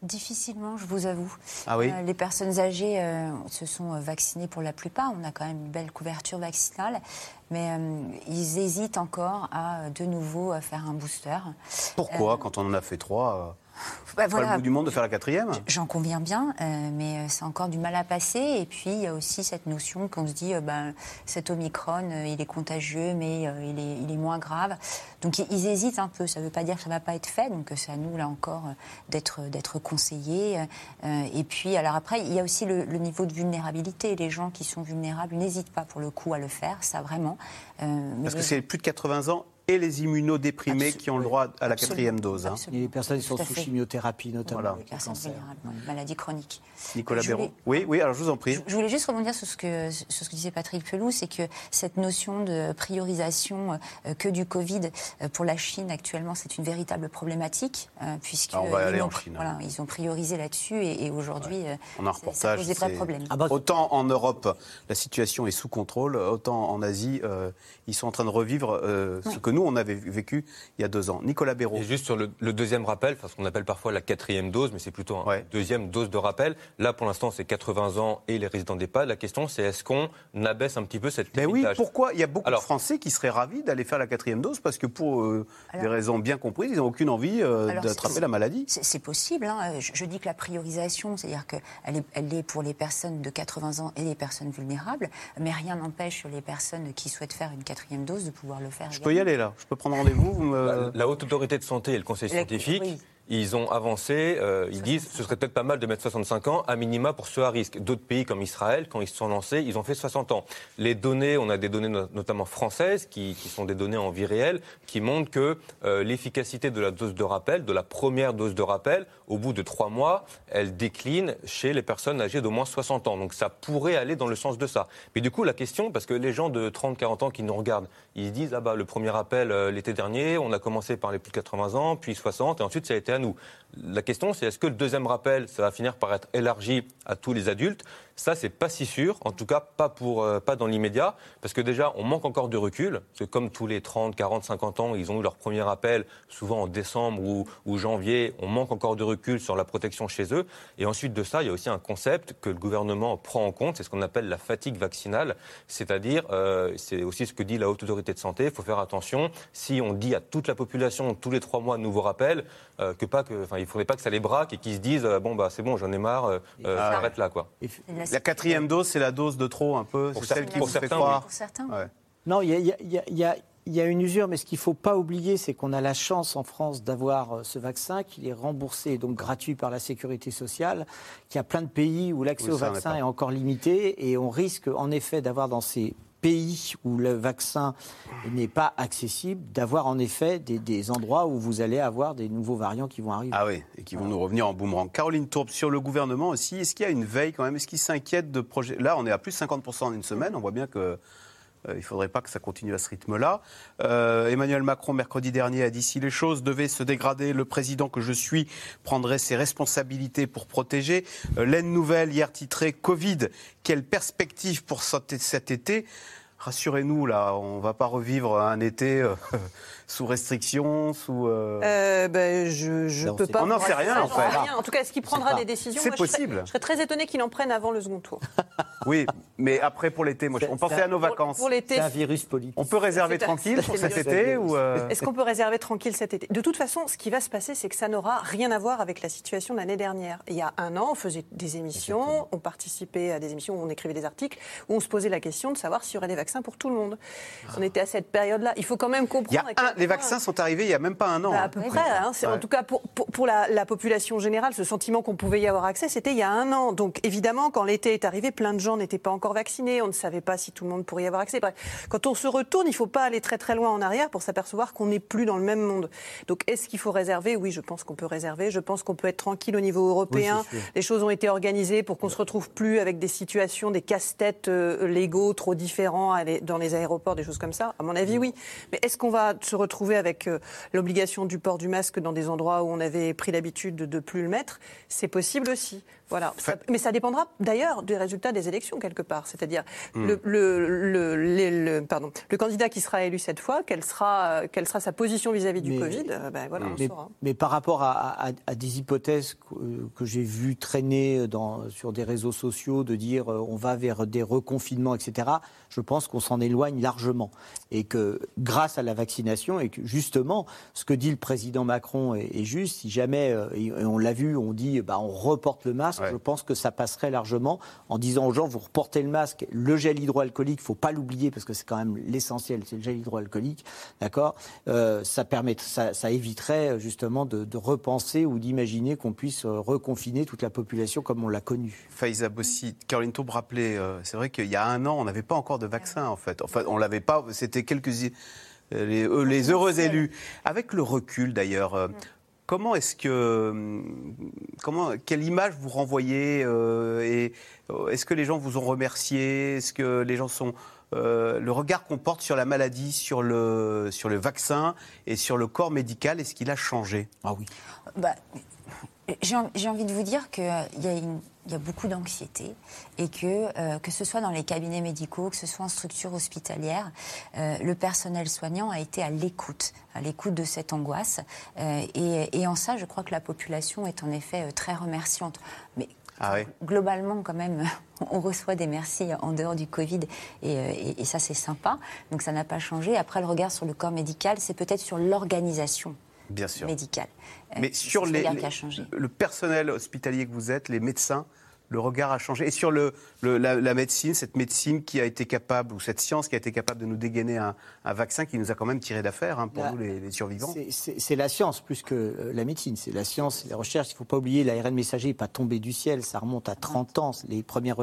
Difficilement, je vous avoue. Ah oui euh, les personnes âgées euh, se sont euh, vaccinées pour la plupart. On a quand même une belle couverture vaccinale. Mais ils hésitent encore à de nouveau faire un booster. Pourquoi Quand on en a fait trois bah, voilà. pas le bout du monde de faire la quatrième? J'en conviens bien, euh, mais euh, c'est encore du mal à passer. Et puis, il y a aussi cette notion qu'on se dit, euh, ben, cet Omicron, il est contagieux, mais il, est, il, est, moins grave. Donc, ils hésitent un peu. Ça ne veut pas dire que ça ne va pas être fait. Donc, c'est à nous, là encore, d'être conseillés. et puis, alors après, il y a aussi le, le, niveau de vulnérabilité. Les gens qui sont vulnérables n'hésitent pas, pour le coup, à le faire, ça vraiment. Parce que c'est plus de 80 ans et les immunodéprimés qui ont le droit à la quatrième dose. Hein. Et les personnes qui sont sous chimiothérapie notamment. Voilà. Les personnes vulnérables, maladie chronique. Nicolas Béraud. Oui, oui, alors je vous en prie. Je voulais juste rebondir sur ce que, sur ce que disait Patrick Pelou, c'est que cette notion de priorisation euh, que du Covid euh, pour la Chine actuellement, c'est une véritable problématique, euh, puisqu'ils ont, voilà, ils ont priorisé là-dessus et, aujourd'hui, on a un reportage, ça pose des vrais problèmes. Ah bah, autant en Europe, la situation est sous contrôle, autant en Asie, ils sont en train de revivre ce que nous, on avait vécu il y a deux ans. Nicolas Béraud. Et juste sur le, deuxième rappel, ce qu'on appelle parfois la quatrième dose, mais c'est plutôt une deuxième dose de rappel. Là, pour l'instant, c'est 80 ans et les résidents d'EHPAD. La question, c'est est-ce qu'on abaisse un petit peu cette limite Mais oui, pourquoi Il y a beaucoup de Français qui seraient ravis d'aller faire la quatrième dose parce que pour euh, des raisons bien comprises, ils n'ont aucune envie euh, d'attraper la maladie. C'est possible. Hein. Je, dis que la priorisation, c'est-à-dire qu'elle est, elle est pour les personnes de 80 ans et les personnes vulnérables, mais rien n'empêche les personnes qui souhaitent faire une quatrième dose de pouvoir le faire. Je peux y aller là. Je peux prendre rendez-vous. La, haute autorité de santé et le conseil scientifique ils ont avancé, euh, ils disent ce serait peut-être pas mal de mettre 65 ans à minima pour ceux à risque. D'autres pays comme Israël, quand ils se sont lancés, ils ont fait 60 ans. Les données, on a des données no- notamment françaises qui, qui sont des données en vie réelle, qui montrent que euh, l'efficacité de la dose de rappel, de la première dose de rappel, au bout de trois mois, elle décline chez les personnes âgées d'au moins 60 ans. Donc ça pourrait aller dans le sens de ça. Mais du coup, la question, parce que les gens de 30-40 ans qui nous regardent, ils se disent ah bah le premier appel euh, l'été dernier, on a commencé par les plus de 80 ans, puis 60, et ensuite ça a été à nous. La question, c'est est-ce que le deuxième rappel, ça va finir par être élargi à tous les adultes? Ça, c'est pas si sûr, en tout cas pas pour euh, pas dans l'immédiat, parce que déjà, on manque encore de recul. Parce que comme tous les 30, 40, 50 ans, ils ont eu leur premier appel, souvent en décembre ou, janvier, on manque encore de recul sur la protection chez eux. Et ensuite de ça, il y a aussi un concept que le gouvernement prend en compte, c'est ce qu'on appelle la fatigue vaccinale, c'est-à-dire, euh, c'est aussi ce que dit la haute autorité de santé. Il faut faire attention. Si on dit à toute la population tous les trois mois nouveau rappel, euh, que pas que, enfin, il faudrait pas que ça les braque et qu'ils se disent euh, bon bah c'est bon, j'en ai marre, euh, euh, ouais. j'arrête là quoi. La quatrième dose, c'est la dose de trop un peu. Pour C'est celle certains, qui pour vous fait certains, croire. Pour certains. Ouais. Non, il y a, il y a- il y a- il y a- il y a une usure, mais ce qu'il ne faut pas oublier, c'est qu'on a la chance en France d'avoir euh, ce vaccin, qu'il est remboursé et donc gratuit par la sécurité sociale, qu'il y a plein de pays où l'accès Oui, au vaccin est encore limité et on risque en effet d'avoir dans ces pays où le vaccin n'est pas accessible, d'avoir en effet des, endroits où vous allez avoir des nouveaux variants qui vont arriver. Ah oui, et qui vont nous revenir en boomerang. Caroline Tourbe, sur le gouvernement aussi, est-ce qu'il y a une veille quand même? Est-ce qu'il s'inquiète de projets? Là, on est à plus de 50% en une semaine, on voit bien que. euh, il ne faudrait pas que ça continue à ce rythme-là. Euh, Emmanuel Macron, mercredi dernier, a dit si les choses devaient se dégrader, le président que je suis prendrait ses responsabilités pour protéger. Euh, L'aide nouvelle, hier titrée Covid, quelle perspective pour cet été? Rassurez-nous, là, on ne va pas revivre un été euh, sous restriction, sous. euh, Euh, ben, je je Non, peux pas. On n'en sait rien, en fait. rien. En tout cas, est-ce qu'il prendra des décisions C'est Moi, je serais- possible. Je serais très étonné qu'il en prenne avant le second tour. Oui, mais après pour l'été, moi, on pensait à nos vacances. Pour l'été. C'est un virus politique. On peut réserver tranquille pour cet été ou euh, Est-ce qu'on peut réserver tranquille cet été? De toute façon, ce qui va se passer, c'est que ça n'aura rien à voir avec la situation de l'année dernière. Il y a un an, on faisait des émissions, on participait à des émissions où on écrivait des articles, où on se posait la question de savoir s'il y aurait des vaccins pour tout le monde. On était à cette période-là. Il faut quand même comprendre. il y a à quel un- les vaccins sont arrivés il y a même pas un an. bah, à hein. peu près. hein. En tout cas, pour, pour, pour la, la population générale, ce sentiment qu'on pouvait y avoir accès, c'était il y a un an. Donc, évidemment, quand l'été est arrivé, plein de gens n'étaient pas encore vaccinés. On ne savait pas si tout le monde pourrait y avoir accès. Bref, quand on se retourne, il ne faut pas aller très très loin en arrière pour s'apercevoir qu'on n'est plus dans le même monde. Donc, est-ce qu'il faut réserver? Oui, je pense qu'on peut réserver. Je pense qu'on peut être tranquille au niveau européen. Oui. Les choses ont été organisées pour qu'on se retrouve plus avec des situations, des casse-têtes euh, légaux trop différents dans les aéroports, des choses comme ça. À mon avis, oui. Mais est-ce qu'on va se retrouver avec euh, l'obligation du port du masque dans des endroits où on avait pris l'habitude de, de plus le mettre C'est possible aussi. Voilà. Ça- mais ça dépendra d'ailleurs des résultats des élections quelque part. C'est-à-dire Hmm. le, le, le, le- pardon, le candidat qui sera élu cette fois, quelle sera, quelle sera sa position vis-à-vis du Mais- Covid euh, ben voilà, on mais, saura. mais par rapport à, à- à des hypothèses que, que j'ai vues traîner dans, sur des réseaux sociaux, de dire euh, on va vers des reconfinements, etc., je pense qu'on s'en éloigne largement. Et que grâce à la vaccination, et que justement, ce que dit le président Macron est, est juste, si jamais, euh, et on l'a vu, on dit bah, on reporte le masque, Ouais. je pense que ça passerait largement en disant aux gens vous reportez le masque, le gel hydroalcoolique, il faut pas l'oublier parce que c'est quand même l'essentiel, c'est le gel hydroalcoolique, d'accord Euh, Ça permet, ça, ça éviterait euh, justement de, de repenser ou d'imaginer qu'on puisse reconfiner toute la population comme on l'a connue. Faiza Bossi, Caroline Tourbe rappelait, euh, c'est vrai qu'il y a un an, on n'avait pas encore de vaccin en fait. Enfin, on l'avait pas, c'était quelques les, euh, les heureux élus. Avec le recul d'ailleurs, euh, comment est-ce que, hum, comment, quelle image vous renvoyez euh, et euh, est-ce que les gens vous ont remercié? Est-ce que les gens sont euh, le regard qu'on porte sur la maladie, sur le, sur le vaccin et sur le corps médical, est-ce qu'il a changé? Ah oui. Bah, j'ai envie de vous dire qu'il y, a une- il y a beaucoup d'anxiété et que, euh, que ce soit dans les cabinets médicaux, que ce soit en structure hospitalière, euh, le personnel soignant a été à l'écoute, à l'écoute de cette angoisse. Euh, et, et en ça, je crois que la population est en effet très remerciante. Mais Ah oui. globalement, quand même, on reçoit des merci en dehors du Covid et, et- et ça, c'est sympa. Donc ça n'a pas changé. Après, le regard sur le corps médical, c'est peut-être sur l'organisation Bien sûr. médicale. Euh, Mais sur ce les, regard les- qui a changé. le personnel hospitalier que vous êtes, les médecins, le regard a changé. Et sur le, la, médecine, cette médecine qui a été capable, ou cette science qui a été capable de nous dégainer un, vaccin qui nous a quand même tiré d'affaire hein, pour nous, les, survivants. C'est la science plus que euh, la médecine. C'est la science, les recherches. Il ne faut pas oublier, l'ARN messager n'est pas tombé du ciel. Ça remonte à 30 ans. Les premières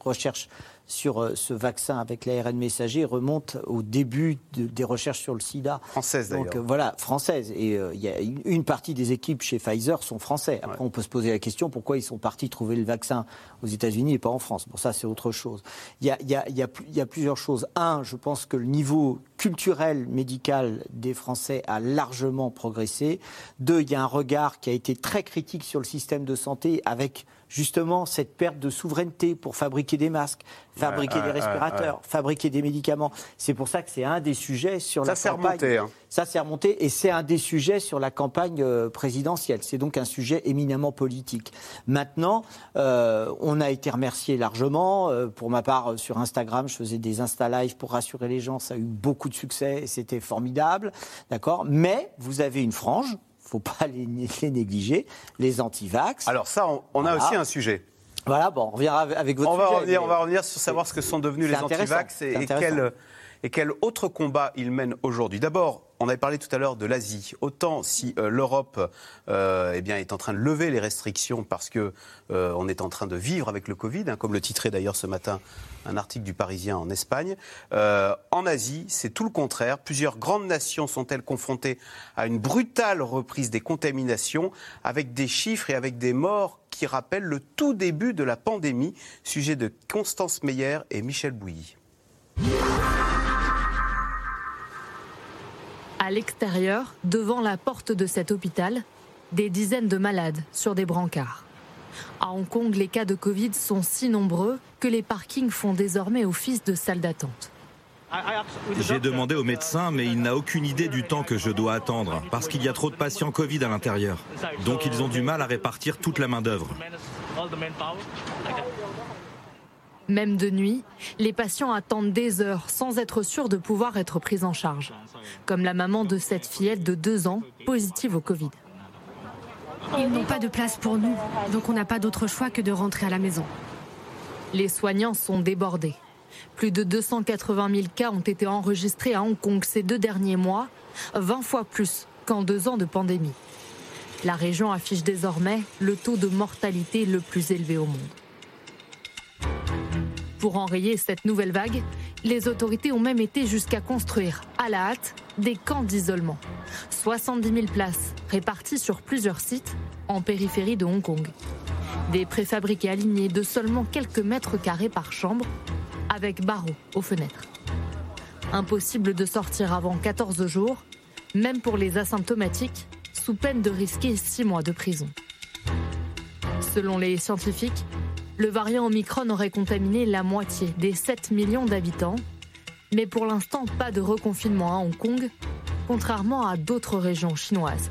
recherches sur euh, ce vaccin avec l'ARN messager remonte au début des recherches sur le sida. Française d'ailleurs. Donc euh, voilà, française. Et il y a une, partie des équipes chez Pfizer sont français. Après, on peut se poser la question pourquoi ils sont partis trouver le vaccin aux États-Unis et pas en France? Bon, ça, c'est autre chose. Il y a, y, a, y, a, y a, plusieurs choses. Un, je pense que le niveau culturel, médical des Français a largement progressé. Deux, il y a un regard qui a été très critique sur le système de santé avec justement cette perte de souveraineté pour fabriquer des masques, fabriquer des respirateurs, fabriquer des médicaments. C'est pour ça que c'est un des sujets sur la campagne. Remonté, hein. Ça s'est remonté et c'est un des sujets sur la campagne euh, présidentielle. C'est donc un sujet éminemment politique. Maintenant, euh, on a été remercié largement. Euh, pour ma part, sur Instagram, je faisais des Insta Live pour rassurer les gens. Ça a eu beaucoup de succès et c'était formidable. D'accord? Mais vous avez une frange faut pas les, négliger, les anti-vax. Alors ça, on, a aussi un sujet. Voilà, bon, on revient avec votre on va Revenir, On va revenir sur savoir ce que sont devenus les anti-vax et, et quel, et quel autre combat ils mènent aujourd'hui. D'abord, on avait parlé tout à l'heure de l'Asie. Autant si euh, l'Europe euh, eh bien, est en train de lever les restrictions parce qu'on euh, est en train de vivre avec le Covid, hein, comme le titrait d'ailleurs ce matin un article du Parisien en Espagne. en Asie, c'est tout le contraire. Plusieurs grandes nations sont-elles confrontées à une brutale reprise des contaminations avec des chiffres et avec des morts qui rappellent le tout début de la pandémie. Sujet de Constance Meyer et Michel Bouilly. À l'extérieur, devant la porte de cet hôpital, des dizaines de malades sur des brancards. À Hong Kong, les cas de Covid sont si nombreux que les parkings font désormais office de salle d'attente. J'ai demandé au médecin, mais il n'a aucune idée du temps que je dois attendre, parce qu'il y a trop de patients Covid à l'intérieur. Donc ils ont du mal à répartir toute la main-d'œuvre. Même de nuit, les patients attendent des heures sans être sûrs de pouvoir être pris en charge. Comme la maman de cette fillette de deux ans, positive au Covid. Ils n'ont pas de place pour nous, donc on n'a pas d'autre choix que de rentrer à la maison. Les soignants sont débordés. Plus de 280 000 cas ont été enregistrés à Hong Kong ces deux derniers mois, 20 fois plus qu'en deux ans de pandémie. La région affiche désormais le taux de mortalité le plus élevé au monde. Pour enrayer cette nouvelle vague, les autorités ont même été jusqu'à construire, à la hâte, des camps d'isolement. 70 000 places réparties sur plusieurs sites en périphérie de Hong Kong. Des préfabriqués alignés de seulement quelques mètres carrés par chambre, avec barreaux aux fenêtres. Impossible de sortir avant 14 jours, même pour les asymptomatiques, sous peine de risquer 6 mois de prison. Selon les scientifiques, le variant Omicron aurait contaminé la moitié des 7 millions d'habitants. Mais pour l'instant, pas de reconfinement à Hong Kong, contrairement à d'autres régions chinoises.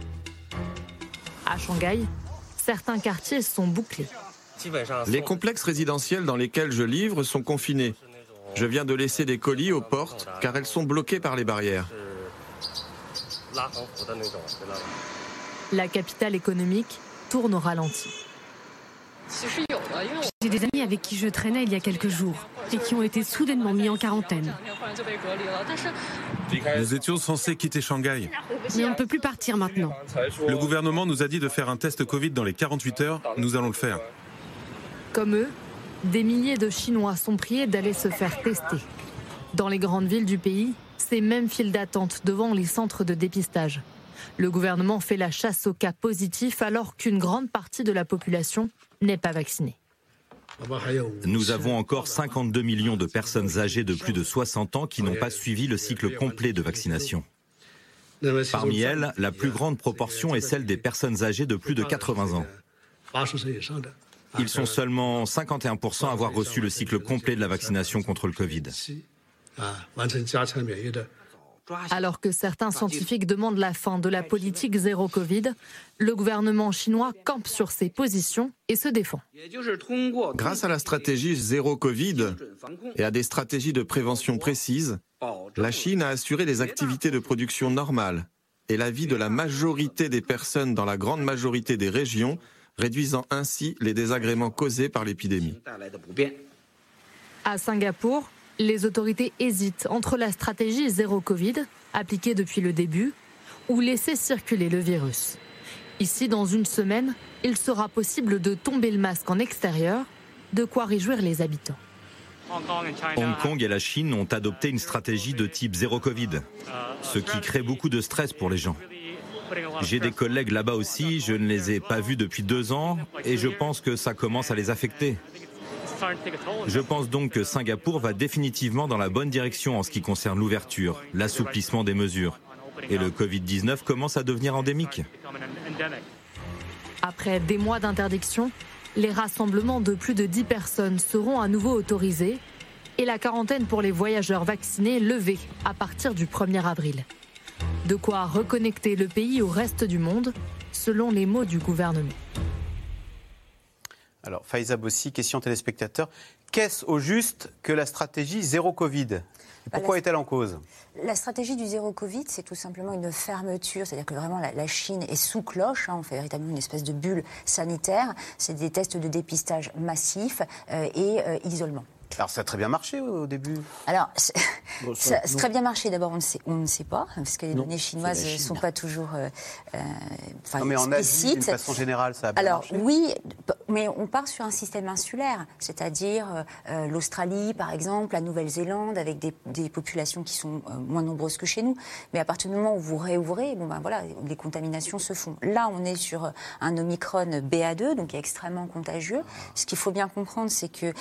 À Shanghai, certains quartiers sont bouclés. Les complexes résidentiels dans lesquels je livre sont confinés. Je viens de laisser des colis aux portes car elles sont bloquées par les barrières. La capitale économique tourne au ralenti. J'ai des amis avec qui je traînais il y a quelques jours et qui ont été soudainement mis en quarantaine. Nous étions censés quitter Shanghai. Mais on ne peut plus partir maintenant. Le gouvernement nous a dit de faire un test Covid dans les 48 heures. Nous allons le faire. Comme eux, des milliers de Chinois sont priés d'aller se faire tester. Dans les grandes villes du pays, c'est même files d'attente devant les centres de dépistage. Le gouvernement fait la chasse aux cas positifs alors qu'une grande partie de la population n'est pas vaccinée. Nous avons encore 52 millions de personnes âgées de plus de 60 ans qui n'ont pas suivi le cycle complet de vaccination. Parmi elles, la plus grande proportion est celle des personnes âgées de plus de 80 ans. Ils sont seulement 51% à avoir reçu le cycle complet de la vaccination contre le Covid. Alors que certains scientifiques demandent la fin de la politique zéro Covid, le gouvernement chinois campe sur ses positions et se défend. Grâce à la stratégie zéro Covid et à des stratégies de prévention précises, la Chine a assuré les activités de production normales et la vie de la majorité des personnes dans la grande majorité des régions réduisant ainsi les désagréments causés par l'épidémie. À Singapour, les autorités hésitent entre la stratégie zéro Covid, appliquée depuis le début, ou laisser circuler le virus. Ici, dans une semaine, il sera possible de tomber le masque en extérieur, de quoi réjouir les habitants. Hong Kong et la Chine ont adopté une stratégie de type zéro Covid, ce qui crée beaucoup de stress pour les gens. J'ai des collègues là-bas aussi, je ne les ai pas vus depuis deux ans et je pense que ça commence à les affecter. Je pense donc que Singapour va définitivement dans la bonne direction en ce qui concerne l'ouverture, l'assouplissement des mesures. Et le Covid-19 commence à devenir endémique. Après des mois d'interdiction, les rassemblements de plus de 10 personnes seront à nouveau autorisés et la quarantaine pour les voyageurs vaccinés levée à partir du 1er avril. De quoi reconnecter le pays au reste du monde, selon les mots du gouvernement. Alors, Faiza Bossi, question téléspectateur. Qu'est-ce au juste que la stratégie zéro Covid? Pourquoi est-elle en cause? La stratégie du zéro Covid, c'est tout simplement une fermeture, c'est-à-dire que vraiment la, Chine est sous cloche, hein, on fait véritablement une espèce de bulle sanitaire, c'est des tests de dépistage massifs euh, et euh, isolement. Alors ça a très bien marché au début. Alors ça, a très bien marché. D'abord on ne sait, on ne sait pas parce que les données chinoises ne sont pas toujours. Euh, euh non, mais en Asie, d'une façon générale, ça a bien Alors marché. oui, mais on part sur un système insulaire, c'est-à-dire euh, l'Australie par exemple, la Nouvelle-Zélande avec des, des, populations qui sont moins nombreuses que chez nous. Mais à partir du moment où vous réouvrez, bon ben voilà, les contaminations se font. Là on est sur un Omicron BA2 donc extrêmement contagieux. Ce qu'il faut bien comprendre, c'est que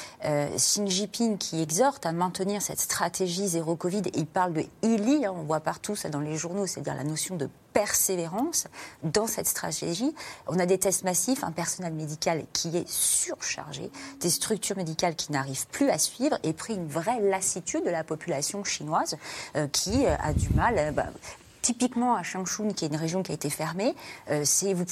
Xi Jinping qui exhorte à maintenir cette stratégie zéro Covid, il parle de ILI, hein, on voit partout ça dans les journaux, c'est-à-dire la notion de persévérance dans cette stratégie. On a des tests massifs, un personnel médical qui est surchargé, des structures médicales qui n'arrivent plus à suivre et pris une vraie lassitude de la population chinoise euh, qui euh, a du mal. Euh, bah, Typiquement à Changchun, qui est une région qui a été fermée, euh,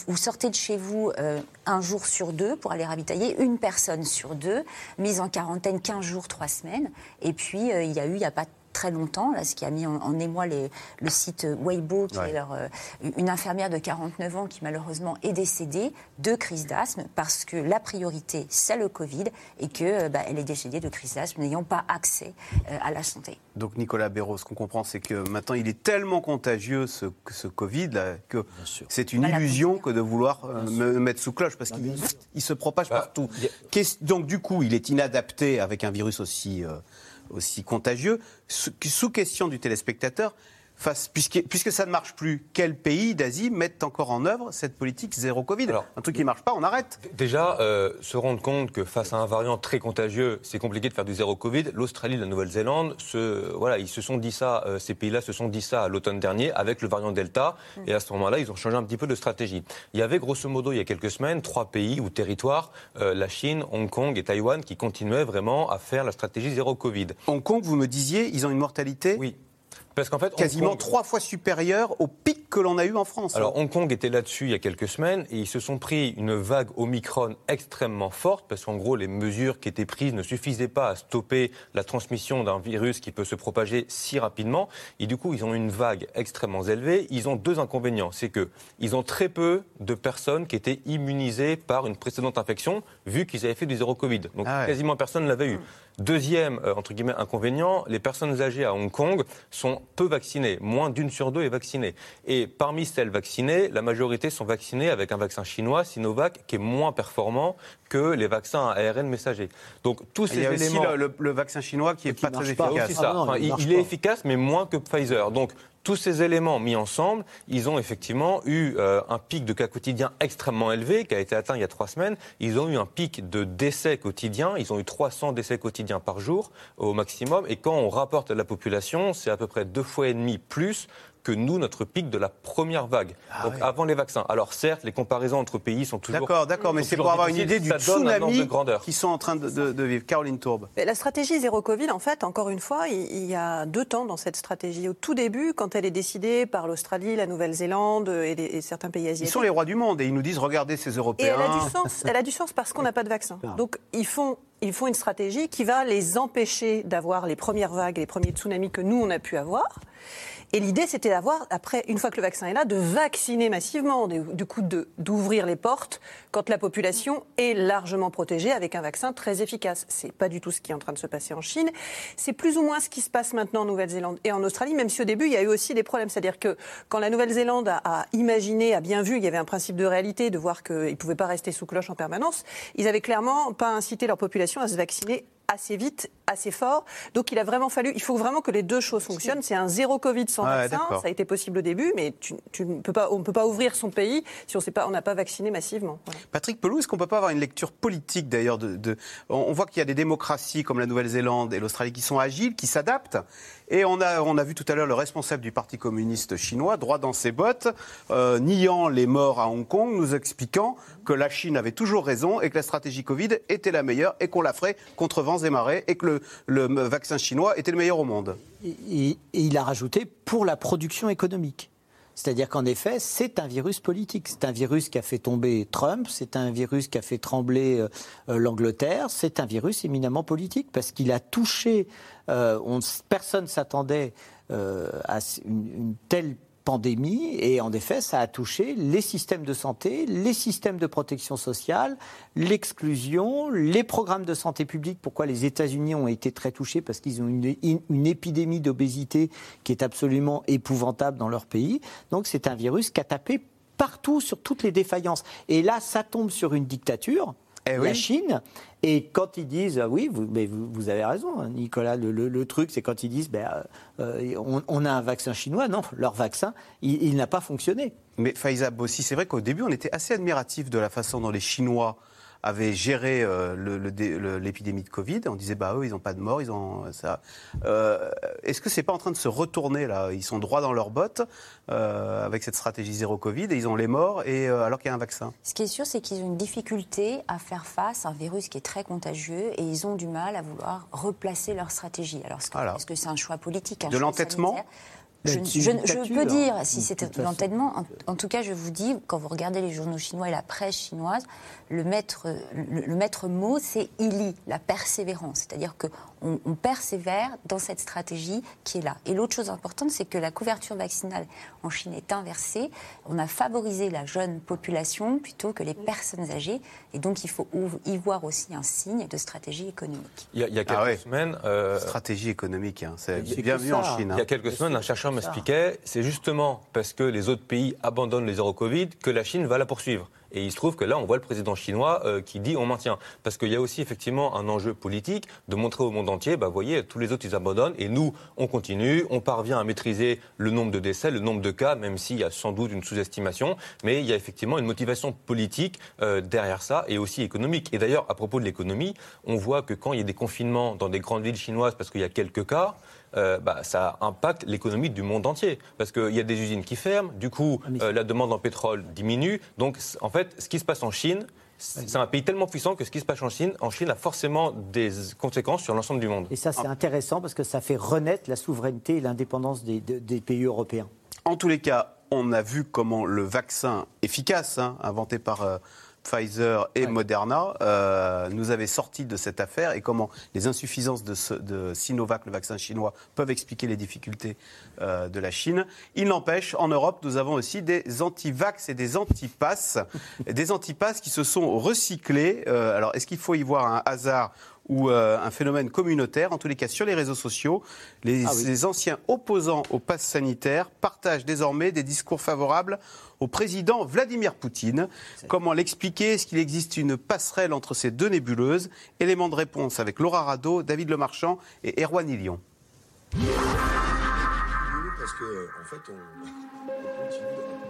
vous, sortez de chez vous euh, un jour sur deux pour aller ravitailler une personne sur deux, mise en quarantaine 15 jours, 3 semaines. Et puis euh, il y a eu, il n'y a pas très longtemps, là, ce qui a mis en, émoi les, le site Weibo, qui est leur, euh, une infirmière de 49 ans qui malheureusement est décédée de crise d'asthme parce que la priorité c'est le Covid et que euh, bah, elle est décédée de crise d'asthme n'ayant pas accès euh, à la santé. Donc Nicolas Béraud, ce qu'on comprend, c'est que maintenant il est tellement contagieux ce, ce Covid là, que c'est une illusion que de vouloir me mettre sous cloche parce qu'il il se propage bah, partout. Donc du coup, il est inadapté avec un virus aussi aussi contagieux. Sous question du téléspectateur, puisque, puisque, ça ne marche plus, quels pays d'Asie mettent encore en œuvre cette politique zéro Covid? Un truc qui ne marche pas, on arrête. Déjà, euh, se rendre compte que face à un variant très contagieux, c'est compliqué de faire du zéro Covid. L'Australie, la Nouvelle-Zélande, voilà, ils se sont dit ça, euh, ces pays-là se sont dit ça à l'automne dernier avec le variant Delta. Mm. Et à ce moment-là, ils ont changé un petit peu de stratégie. Il y avait grosso modo, il y a quelques semaines, trois pays ou territoires, euh, la Chine, Hong Kong et Taïwan, qui continuaient vraiment à faire la stratégie zéro Covid. Hong Kong, vous me disiez, ils ont une mortalité? Oui. Parce qu'en fait, quasiment trois fois supérieur au pic que l'on a eu en France. Alors Hong Kong était là-dessus il y a quelques semaines et ils se sont pris une vague Omicron extrêmement forte parce qu'en gros les mesures qui étaient prises ne suffisaient pas à stopper la transmission d'un virus qui peut se propager si rapidement et du coup ils ont une vague extrêmement élevée. Ils ont deux inconvénients, c'est que ils ont très peu de personnes qui étaient immunisées par une précédente infection vu qu'ils avaient fait du zéro Covid. Donc ah quasiment personne ne l'avait eu. Deuxième, euh, entre guillemets, inconvénient, les personnes âgées à Hong Kong sont peu vaccinées. Moins d'une sur deux est vaccinée. Et parmi celles vaccinées, la majorité sont vaccinées avec un vaccin chinois, Sinovac, qui est moins performant que les vaccins à ARN messager. Donc tous ces éléments. Il y a aussi le, vaccin chinois qui est pas très efficace. Ah il, il est efficace, mais moins que Pfizer. Donc tous ces éléments mis ensemble, ils ont effectivement eu euh, un pic de cas quotidiens extrêmement élevé, qui a été atteint il y a trois semaines. Ils ont eu un pic de décès quotidiens. Ils ont eu 300 décès quotidiens par jour au maximum. Et quand on rapporte à la population, c'est à peu près deux fois et demi plus que nous, notre pic de la première vague. Ah Donc avant les vaccins. Alors certes, les comparaisons entre pays sont toujours. D'accord, d'accord, mais c'est pour avoir une idée du tsunami qui sont en train de, vivre. Caroline Tourbe. la stratégie zéro Covid, en fait, encore une fois, il, y a deux temps dans cette stratégie. Au tout début, quand elle est décidée par l'Australie, la Nouvelle-Zélande et, certains pays asiatiques. Ils sont les rois du monde et ils nous disent regardez ces Européens. Et elle a du sens, elle a du sens parce qu'on n'a pas de vaccin. Donc ils font ils font une stratégie qui va les empêcher d'avoir les premières vagues, les premiers tsunamis que nous, on a pu avoir. Et l'idée, c'était d'avoir, après, une fois que le vaccin est là, de vacciner massivement, du coup d'ouvrir les portes quand la population est largement protégée avec un vaccin très efficace. C'est pas du tout ce qui est en train de se passer en Chine. C'est plus ou moins ce qui se passe maintenant en Nouvelle-Zélande et en Australie, même si au début, il y a eu aussi des problèmes. C'est-à-dire que quand la Nouvelle-Zélande a, imaginé, a bien vu, il y avait un principe de réalité, de voir qu'ils ne pouvaient pas rester sous cloche en permanence, ils avaient clairement pas incité leur population à se vacciner assez vite, assez fort. Donc il a vraiment fallu, il faut vraiment que les deux choses fonctionnent. C'est un zéro Covid sans vaccin. Ça a été possible au début, mais tu, ne peux pas, on ne peut pas ouvrir son pays si on pas, n'a pas vacciné massivement. Patrick Pelou, est-ce qu'on ne peut pas avoir une lecture politique d'ailleurs de, On voit qu'il y a des démocraties comme la Nouvelle-Zélande et l'Australie qui sont agiles, qui s'adaptent. Et on a, on a vu tout à l'heure le responsable du Parti communiste chinois, droit dans ses bottes, euh, niant les morts à Hong Kong, nous expliquant que la Chine avait toujours raison et que la stratégie Covid était la meilleure et qu'on la ferait contre vents et marées et que le, vaccin chinois était le meilleur au monde. et il a rajouté pour la production économique. C'est-à-dire qu'en effet, c'est un virus politique. C'est un virus qui a fait tomber Trump, c'est un virus qui a fait trembler euh, euh, l'Angleterre, c'est un virus éminemment politique parce qu'il a touché, euh, on, personne s'attendait à une, telle pandémie et en effet, ça a touché les systèmes de santé, les systèmes de protection sociale, l'exclusion, les programmes de santé publique. Pourquoi les États-Unis ont été très touchés? Parce qu'ils ont une, une épidémie d'obésité qui est absolument épouvantable dans leur pays. Donc c'est un virus qui a tapé partout sur toutes les défaillances. Et là, ça tombe sur une dictature eh la Chine. Et quand ils disent, ah oui, vous, mais vous, avez raison, hein, Nicolas, le, truc, c'est quand ils disent, ben, euh, on, a un vaccin chinois, non, leur vaccin, il, n'a pas fonctionné. Mais Faiza Bossi, c'est vrai qu'au début, on était assez admiratif de la façon dont les Chinois avaient géré euh, l'épidémie de Covid. On disait, bah eux, ils n'ont pas de mort, ils ont ça. Euh, est-ce que c'est pas en train de se retourner là? Ils sont droits dans leurs bottes euh, avec cette stratégie zéro Covid et ils ont les morts et alors qu'il y a un vaccin. Ce qui est sûr, c'est qu'ils ont une difficulté à faire face à un virus qui est très contagieux et ils ont du mal à vouloir replacer leur stratégie. Alors, est-ce que c'est un choix politique, De l'entêtement je, je, peux dire si c'était l'entêtement. En, en, tout cas, je vous dis, quand vous regardez les journaux chinois et la presse chinoise, le maître, le, maître mot, c'est ili, la persévérance. C'est-à-dire qu'on on persévère dans cette stratégie qui est là. Et l'autre chose importante, c'est que la couverture vaccinale en Chine est inversée. On a favorisé la jeune population plutôt que les personnes âgées. Et donc, il faut y voir aussi un signe de stratégie économique. Il y a, il y a quelques ah semaines. Euh, stratégie économique, hein, c'est bien vu en Chine. Hein. Il y a quelques semaines, un chercheur m'expliquait, c'est justement parce que les autres pays abandonnent les zéro Covid que la Chine va la poursuivre. Et il se trouve que là, on voit le président chinois euh, qui dit on maintient. Parce qu'il y a aussi effectivement un enjeu politique de montrer au monde entier, bah, vous voyez, tous les autres, ils abandonnent et nous, on continue, on parvient à maîtriser le nombre de décès, le nombre de cas, même s'il y a sans doute une sous-estimation. Mais il y a effectivement une motivation politique euh, derrière ça et aussi économique. Et d'ailleurs, à propos de l'économie, on voit que quand il y a des confinements dans des grandes villes chinoises parce qu'il y a quelques cas, euh, bah, ça impacte l'économie du monde entier. Parce qu'il y a des usines qui ferment, du coup, ah, euh, la demande en pétrole diminue. Donc, en fait, ce qui se passe en Chine, c'est un pays tellement puissant que ce qui se passe en Chine, en Chine a forcément des conséquences sur l'ensemble du monde. Et ça, c'est intéressant parce que ça fait renaître la souveraineté et l'indépendance des, pays européens. En tous les cas, on a vu comment le vaccin efficace, hein, inventé par euh, Pfizer et Moderna euh, nous avaient sorti de cette affaire et comment les insuffisances de, Sinovac, le vaccin chinois, peuvent expliquer les difficultés euh, de la Chine. Il n'empêche, en Europe, nous avons aussi des anti-vax et des anti-passes, des anti-passes qui se sont recyclés. Euh, alors, est-ce qu'il faut y voir un hasard ou un phénomène communautaire? En tous les cas, sur les réseaux sociaux, les, ah les anciens opposants au pass sanitaire partagent désormais des discours favorables au président Vladimir Poutine. Comment l'expliquer Est-ce qu'il existe une passerelle entre ces deux nébuleuses Élément de réponse avec Laura Rado, David Lemarchand et Erwan Ilion.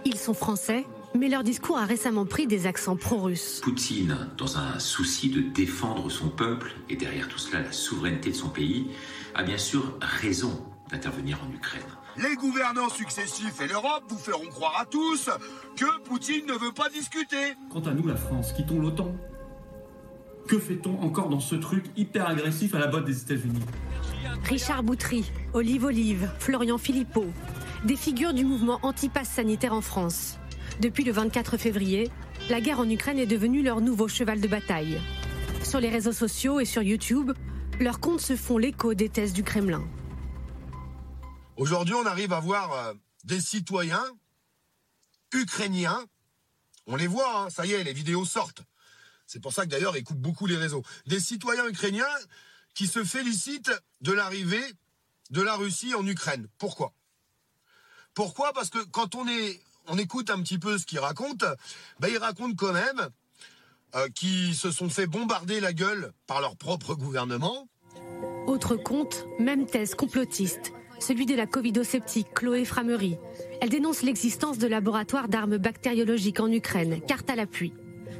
Ils sont français, mais leur discours a récemment pris des accents pro-russes. Poutine, dans un souci de défendre son peuple et derrière tout cela la souveraineté de son pays, a bien sûr raison d'intervenir en Ukraine. Les gouvernants successifs et l'Europe vous feront croire à tous que Poutine ne veut pas discuter. Quant à nous, la France, quittons l'OTAN. Que fait-on encore dans ce truc hyper agressif à la botte des États-Unis? Richard Boutry, Olive Olive, Florian Philippot, des figures du mouvement anti-pass sanitaire en France. Depuis le 24 février, la guerre en Ukraine est devenue leur nouveau cheval de bataille. Sur les réseaux sociaux et sur YouTube, leurs comptes se font l'écho des thèses du Kremlin. Aujourd'hui, on arrive à voir euh, des citoyens ukrainiens. On les voit, hein, ça y est, les vidéos sortent. C'est pour ça que d'ailleurs, ils coupent beaucoup les réseaux. Des citoyens ukrainiens qui se félicitent de l'arrivée de la Russie en Ukraine. Pourquoi? Pourquoi? Parce que quand on, est, on écoute un petit peu ce qu'ils racontent, ben ils racontent quand même euh, qu'ils se sont fait bombarder la gueule par leur propre gouvernement. Autre compte, même thèse complotiste, celui de la covidosceptique Chloé Framery. Elle dénonce l'existence de laboratoires d'armes bactériologiques en Ukraine, carte à l'appui.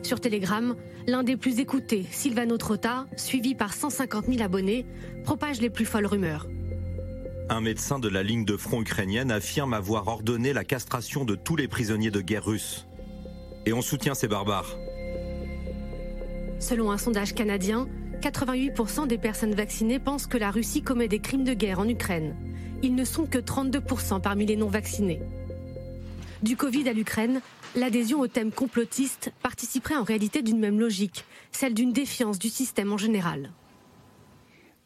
Sur Telegram, l'un des plus écoutés, Silvano Trotta, suivi par 150 000 abonnés, propage les plus folles rumeurs. Un médecin de la ligne de front ukrainienne affirme avoir ordonné la castration de tous les prisonniers de guerre russes. Et on soutient ces barbares. Selon un sondage canadien, 88% des personnes vaccinées pensent que la Russie commet des crimes de guerre en Ukraine. Ils ne sont que 32% parmi les non-vaccinés. Du Covid à l'Ukraine, l'adhésion au thème complotiste participerait en réalité d'une même logique, celle d'une défiance du système en général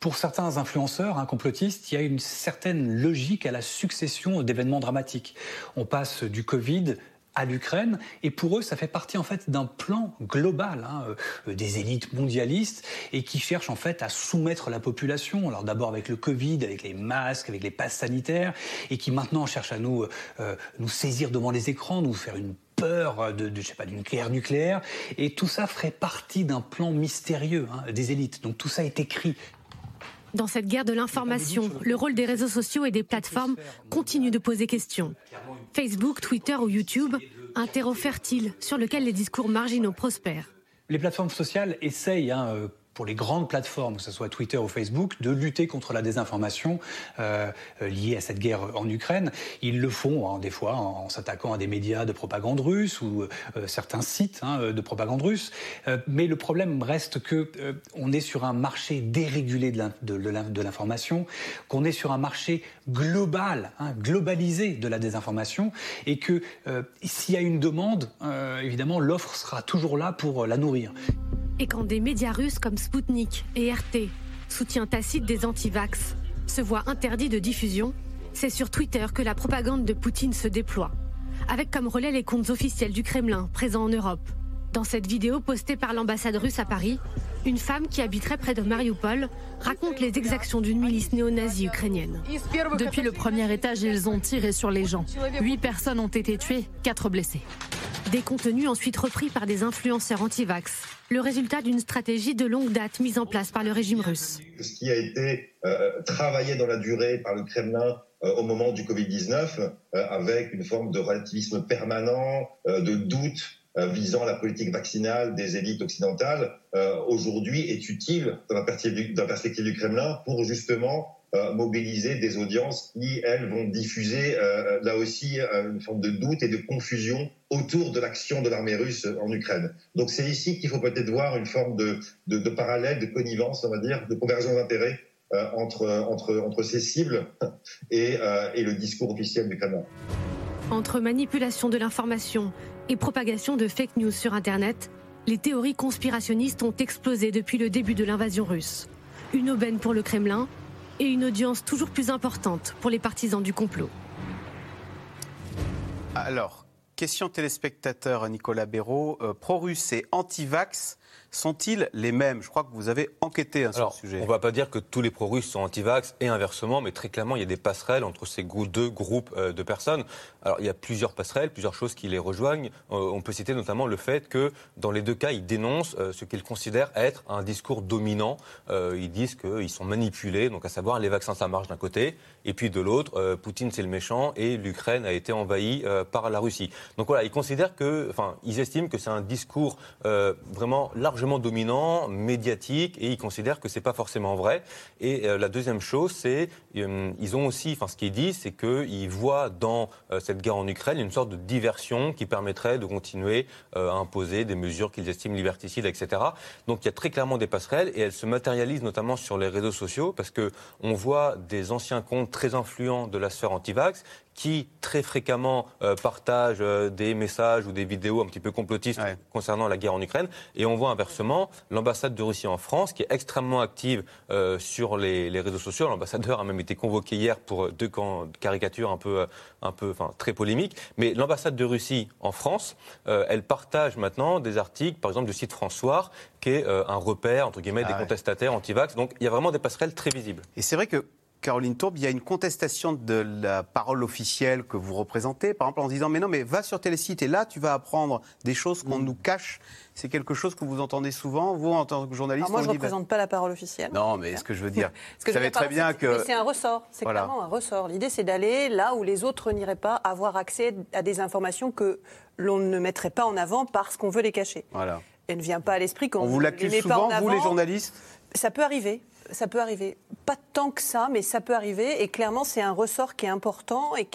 pour certains influenceurs hein, complotistes, il y a une certaine logique à la succession d'événements dramatiques. On passe du Covid à l'Ukraine. Et pour eux, ça fait partie en fait d'un plan global hein, euh, des élites mondialistes et qui cherchent en fait à soumettre la population. Alors d'abord avec le Covid, avec les masques, avec les passes sanitaires, et qui maintenant cherchent à nous euh, nous saisir devant les écrans, nous faire une peur de, je sais pas, d'une guerre nucléaire. Et tout ça ferait partie d'un plan mystérieux hein, des élites. Donc tout ça est écrit, dans cette guerre de l'information, le rôle des réseaux sociaux et des plateformes continue de poser question. Facebook, Twitter ou YouTube, un terreau fertile sur lequel les discours marginaux prospèrent. Les plateformes sociales essayent, hein, euh, pour les grandes plateformes, que ce soit Twitter ou Facebook, de lutter contre la désinformation euh, euh, liée à cette guerre en Ukraine. Ils le font hein, des fois en, s'attaquant à des médias de propagande russe ou euh, certains sites hein, de propagande russe. mais le problème reste que on est sur un marché dérégulé de l'information, qu'on est sur un marché global, hein, globalisé de la désinformation, et que s'il y a une demande, évidemment, l'offre sera toujours là pour la nourrir. Et quand des médias russes comme Sputnik et RT, soutien tacite des anti-vax, se voient interdits de diffusion, c'est sur Twitter que la propagande de Poutine se déploie, avec comme relais les comptes officiels du Kremlin présents en Europe. Dans cette vidéo postée par l'ambassade russe à Paris, une femme qui habiterait près de Mariupol raconte les exactions d'une milice néo-nazie ukrainienne. Depuis le premier étage, ils ont tiré sur les gens. Huit personnes ont été tuées, quatre blessés. Des contenus ensuite repris par des influenceurs anti-vax. Le résultat d'une stratégie de longue date mise en place par le régime russe. Ce qui a été euh, travaillé dans la durée par le Kremlin euh, au moment du Covid-19, euh, avec une forme de relativisme permanent, de doute visant la politique vaccinale des élites occidentales, aujourd'hui est utile dans la perspective du Kremlin pour justement euh, mobiliser des audiences qui, elles, vont diffuser euh, là aussi euh, une forme de doute et de confusion autour de l'action de l'armée russe en Ukraine. Donc c'est ici qu'il faut peut-être voir une forme de, de, parallèle, de connivence, on va dire, de convergence d'intérêts entre, entre, entre ces cibles et, et le discours officiel du Kremlin. Entre manipulation de l'information et propagation de fake news sur Internet, les théories conspirationnistes ont explosé depuis le début de l'invasion russe. Une aubaine pour le Kremlin, et une audience toujours plus importante pour les partisans du complot. Alors, question téléspectateur Nicolas Béraud, euh, pro-russe et anti-vax sont-ils les mêmes? Je crois que vous avez enquêté hein, sur ce sujet. On ne va pas dire que tous les pro-russes sont anti-vax et inversement, mais très clairement, il y a des passerelles entre ces deux groupes euh, de personnes. Alors, il y a plusieurs passerelles, plusieurs choses qui les rejoignent. Euh, on peut citer notamment le fait que, dans les deux cas, ils dénoncent euh, ce qu'ils considèrent être un discours dominant. Ils disent qu'ils sont manipulés, donc à savoir les vaccins, ça marche d'un côté, et puis de l'autre, Poutine, c'est le méchant, et l'Ukraine a été envahie par la Russie. Donc voilà, ils considèrent que, enfin, ils estiment que c'est un discours vraiment largement dominant, médiatique, et ils considèrent que c'est pas forcément vrai. Et euh, la deuxième chose, c'est euh, ils ont aussi, enfin ce qu'ils disent, c'est qu'ils voient dans euh, cette guerre en Ukraine une sorte de diversion qui permettrait de continuer à imposer des mesures qu'ils estiment liberticides, etc. Donc il y a très clairement des passerelles, et elles se matérialisent notamment sur les réseaux sociaux, parce que on voit des anciens comptes très influents de la sphère anti-vax qui très fréquemment euh, partagent euh, des messages ou des vidéos un petit peu complotistes concernant la guerre en Ukraine. Et on voit inversement l'ambassade de Russie en France, qui est extrêmement active euh, sur les, réseaux sociaux. L'ambassadeur a même été convoqué hier pour deux caricatures un peu, un peu, enfin, très polémiques. Mais l'ambassade de Russie en France, elle partage maintenant des articles, par exemple du site François, qui est un repère entre guillemets des ah contestataires anti-vax. Donc il y a vraiment des passerelles très visibles. Et c'est vrai que Caroline Tourbe, il y a une contestation de la parole officielle que vous représentez, par exemple en disant mais non, mais va sur Télésite et là tu vas apprendre des choses qu'on mm. nous cache. C'est quelque chose que vous entendez souvent, vous en tant que journaliste. moi, je ne représente pas la parole officielle. Non, mais ce que je veux dire, vous savez très bien que. C'est un ressort, c'est clairement un ressort. L'idée, c'est d'aller là où les autres n'iraient pas, avoir accès à des informations que l'on ne mettrait pas en avant parce qu'on veut les cacher. Voilà. Elle ne vient pas à l'esprit quand on vous l'accuse souvent, vous les journalistes? Ça peut arriver ça peut arriver. Pas tant que ça, mais ça peut arriver. Et clairement, c'est un ressort qui est important. Et,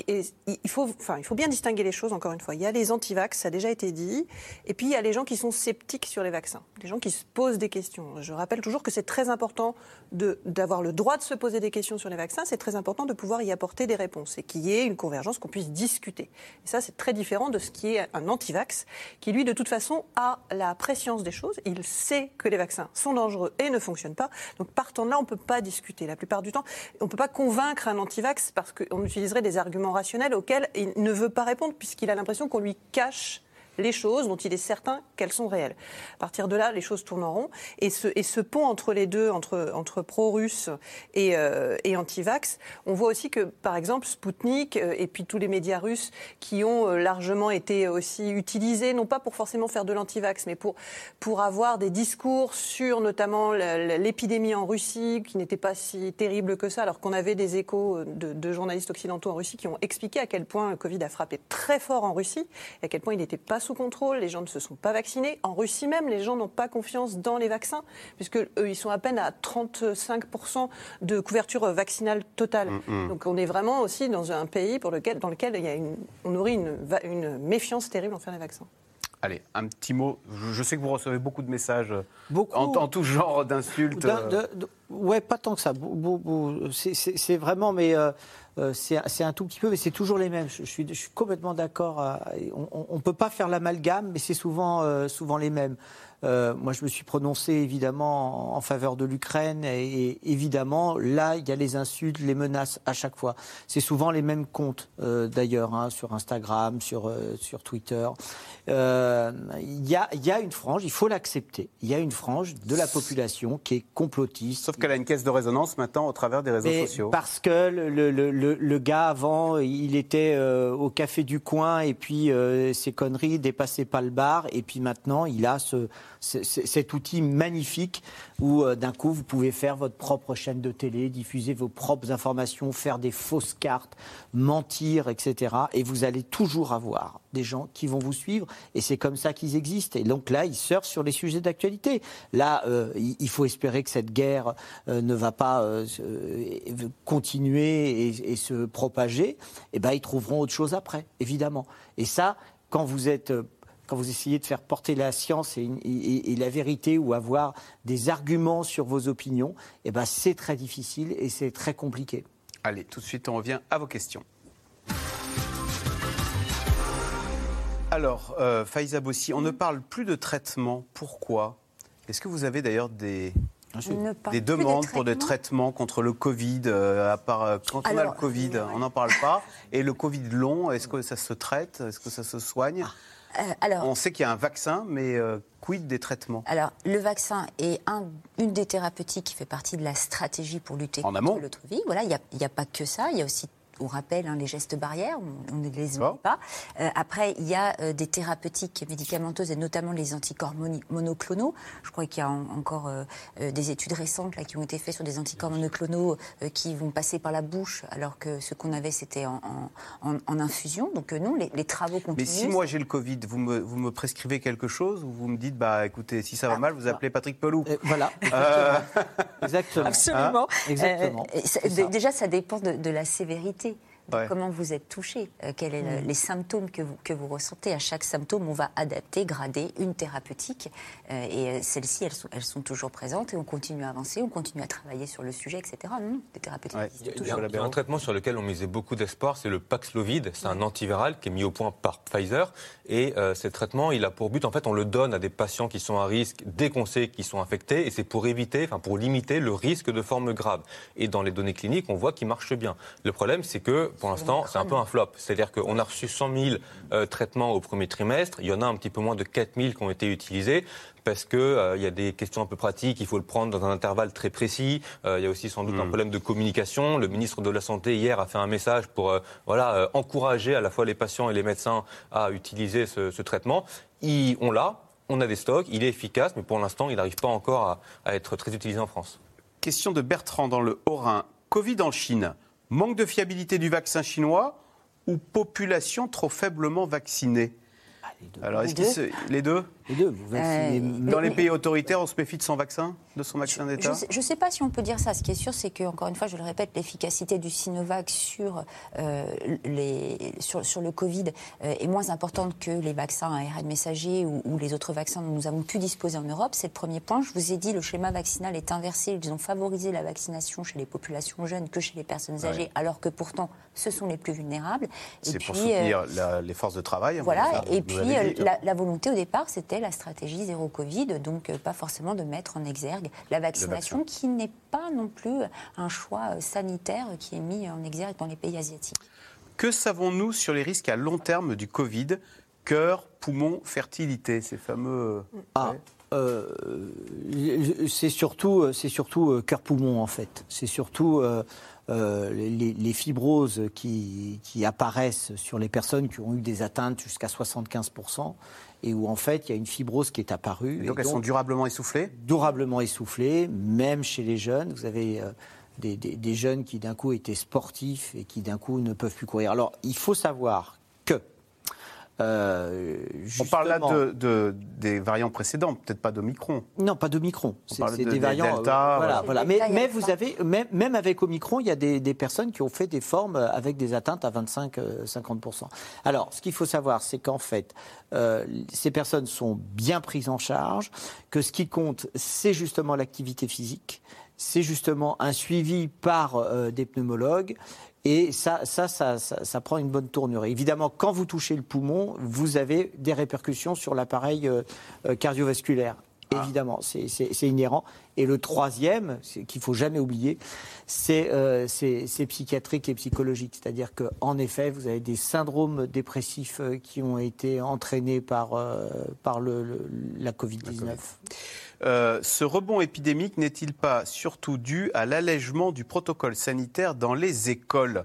il, faut, enfin, il faut bien distinguer les choses, encore une fois. Il y a les anti-vax, ça a déjà été dit. Et puis, il y a les gens qui sont sceptiques sur les vaccins. Les gens qui se posent des questions. Je rappelle toujours que c'est très important d'avoir le droit de se poser des questions sur les vaccins. C'est très important de pouvoir y apporter des réponses. Et qu'il y ait une convergence, qu'on puisse discuter. Et ça, c'est très différent de ce qui est un anti-vax, qui, lui, de toute façon, a la préscience des choses. Il sait que les vaccins sont dangereux et ne fonctionnent pas. Donc, partant là, on ne peut pas discuter. La plupart du temps, on ne peut pas convaincre un antivax parce qu'on utiliserait des arguments rationnels auxquels il ne veut pas répondre puisqu'il a l'impression qu'on lui cache les choses dont il est certain qu'elles sont réelles. À partir de là, les choses tourneront. Et ce, et ce pont entre les deux, entre, pro-russe et, euh, et anti-vax, on voit aussi que, par exemple, Spoutnik euh, et puis tous les médias russes qui ont euh, largement été aussi utilisés, non pas pour forcément faire de l'anti-vax, mais pour, pour avoir des discours sur notamment l'épidémie en Russie, qui n'était pas si terrible que ça, alors qu'on avait des échos de, de journalistes occidentaux en Russie qui ont expliqué à quel point le Covid a frappé très fort en Russie, et à quel point il n'était pas sous contrôle, les gens ne se sont pas vaccinés. En Russie même, les gens n'ont pas confiance dans les vaccins, puisque ils sont à peine à 35% de couverture vaccinale totale. Mm, mm. Donc on est vraiment aussi dans un pays pour lequel, dans lequel il y a une, on une, une méfiance terrible envers les vaccins. Allez, un petit mot. Je sais que vous recevez beaucoup de messages beaucoup. En, tout genre d'insultes. Ouais, pas tant que ça. C'est vraiment, mais euh, euh, c'est un tout petit peu, mais c'est toujours les mêmes. Je, suis, je suis, complètement d'accord. Euh, on ne peut pas faire l'amalgame, mais c'est souvent, souvent les mêmes. Moi, je me suis prononcé évidemment en, faveur de l'Ukraine et, évidemment, là, il y a les insultes, les menaces à chaque fois. C'est souvent les mêmes comptes, d'ailleurs, hein, sur Instagram, sur, sur Twitter. Il y, a, y, a, une frange, il faut l'accepter. Il y a une frange de la population qui est complotiste, qu'elle a une caisse de résonance maintenant au travers des réseaux sociaux. Parce que le, le, le, gars, avant, il était euh, au café du coin et puis euh, ses conneries dépassaient pas le bar. Et puis maintenant, il a ce, cet outil magnifique où euh, d'un coup, vous pouvez faire votre propre chaîne de télé, diffuser vos propres informations, faire des fausses cartes, mentir, etc. Et vous allez toujours avoir des gens qui vont vous suivre. Et c'est comme ça qu'ils existent. Et donc là, ils surfent sur les sujets d'actualité. Là, il faut espérer que cette guerre euh, ne va pas euh, continuer et, se propager, eh ben, ils trouveront autre chose après, évidemment. Et ça, quand vous êtes quand vous essayez de faire porter la science et, la vérité ou avoir des arguments sur vos opinions, eh ben c'est très difficile et c'est très compliqué. Allez, tout de suite, on revient à vos questions. Alors, euh, Faïza Bossi, on ne parle plus de traitement. Pourquoi? Est-ce que vous avez d'ailleurs des, des demandes pour des traitements contre le Covid, euh, à part euh, quand on a le Covid, on n'en parle pas. Et le Covid long, est-ce que ça se traite? Est-ce que ça se soigne? Ah, euh, alors, On sait qu'il y a un vaccin, mais quid des traitements? Alors, le vaccin est un, une des thérapeutiques qui fait partie de la stratégie pour lutter contre le Covid. Voilà, il n'y a, a, pas que ça, il y a aussi on rappelle hein, les gestes barrières, on, ne les oublie pas. Euh, après, il y a euh, des thérapeutiques médicamenteuses et notamment les anticorps monoclonaux. Je crois qu'il y a encore euh, des études récentes là, qui ont été faites sur des anticorps monoclonaux qui vont passer par la bouche, alors que ce qu'on avait, c'était en, infusion. Donc non, les, travaux continuent. Mais si moi j'ai le Covid, vous me, vous me prescrivez quelque chose ou vous me dites, bah écoutez, si ça va ah, mal, vous appelez Patrick Pelou Voilà. Exactement. Absolument. Exactement. déjà, ça dépend de la sévérité comment vous êtes touché, euh, quels sont Mm. les symptômes que vous, que vous ressentez? À chaque symptôme, on va adapter, grader une thérapeutique. Euh, et euh, celles-ci, elles sont, elles sont toujours présentes et on continue à avancer, on continue à travailler sur le sujet, etc. Non, des thérapeutiques existent Il y a- toujours. il y a un traitement sur lequel on misait beaucoup d'espoir, c'est le Paxlovid. C'est un antiviral qui est mis au point par Pfizer. Et euh, ce traitement, il a pour but, en fait, on le donne à des patients qui sont à risque dès qu'on sait qu'ils sont infectés. Et c'est pour éviter, enfin, pour limiter le risque de forme grave. Et dans les données cliniques, on voit qu'il marche bien. Le problème, c'est que pour l'instant, c'est un peu un flop. C'est-à-dire qu'on a reçu 100 000 euh, traitements au premier trimestre. Il y en a un petit peu moins de 4 000 qui ont été utilisés parce que euh, il y a des questions un peu pratiques, il faut le prendre dans un intervalle très précis. Euh, il y a aussi sans doute un problème de communication. Le ministre de la Santé hier a fait un message pour euh, voilà euh, encourager à la fois les patients et les médecins à utiliser ce, ce traitement. Il- on l'a, on a des stocks, il est efficace, mais pour l'instant, il n'arrive pas encore à, à être très utilisé en France. Question de Bertrand dans le Haut-Rhin. Covid en Chine. Manque de fiabilité du vaccin chinois ou population trop faiblement vaccinée? Alors, est-ce Les deux. les deux Les deux, vous vaccinez. Euh, Dans mais- les pays autoritaires, on se méfie de son vaccin, de son vaccin d'État Je ne sais pas si on peut dire ça. Ce qui est sûr, c'est que, encore une fois, je le répète, l'efficacité du Sinovac sur, euh, les, sur, sur le Covid euh, est moins importante que les vaccins à ARN messager ou, ou les autres vaccins dont nous avons pu disposer en Europe. C'est le premier point. Je vous ai dit, le schéma vaccinal est inversé. Ils ont favorisé la vaccination chez les populations jeunes que chez les personnes âgées, Ouais. alors que pourtant, ce sont les plus vulnérables. C'est pour euh, soutenir la- les forces de travail. va voilà, faire, et puis dit. euh, la, la volonté au départ, c'était la stratégie zéro Covid, donc euh, pas forcément de mettre en exergue la vaccination, qui n'est pas non plus un choix euh, sanitaire qui est mis en exergue dans les pays asiatiques. Que savons-nous sur les risques à long terme du Covid? Cœur, poumon, fertilité, ces fameux. Ah, euh, c'est surtout, euh, c'est surtout euh, cœur-poumon en fait. C'est surtout euh, euh, les, les fibroses qui, qui apparaissent sur les personnes qui ont eu des atteintes jusqu'à 75% et où en fait il y a une fibrose qui est apparue. Et donc Et elles sont durablement essoufflées? durablement essoufflées, même chez les jeunes. Vous avez euh, des, des- des jeunes qui d'un coup étaient sportifs et qui d'un coup ne peuvent plus courir. Alors il faut savoir euh, On parle là de, de- des variants précédents, peut-être pas d'Omicron. non, pas d'Omicron. On C'est de- des des variants. Delta, euh, voilà, Mais, vous avez, même, même avec Omicron, il y a des, des personnes qui ont fait des formes avec des atteintes à 25-50%. Alors, ce qu'il faut savoir, c'est qu'en fait, euh, ces personnes sont bien prises en charge, que ce qui compte, c'est justement l'activité physique, c'est justement un suivi par euh, des pneumologues. Et ça, ça, ça, ça, ça prend une bonne tournure. Évidemment, quand vous touchez le poumon, vous avez des répercussions sur l'appareil euh, euh, cardiovasculaire. Évidemment, c'est- inhérent. Et le troisième, qu'il faut jamais oublier, c'est euh, psychiatrique et psychologique. C'est-à-dire qu'en effet, vous avez des syndromes dépressifs qui ont été entraînés par, euh, par le, le- la Covid-19. Euh, ce rebond épidémique n'est-il pas surtout dû à l'allègement du protocole sanitaire dans les écoles?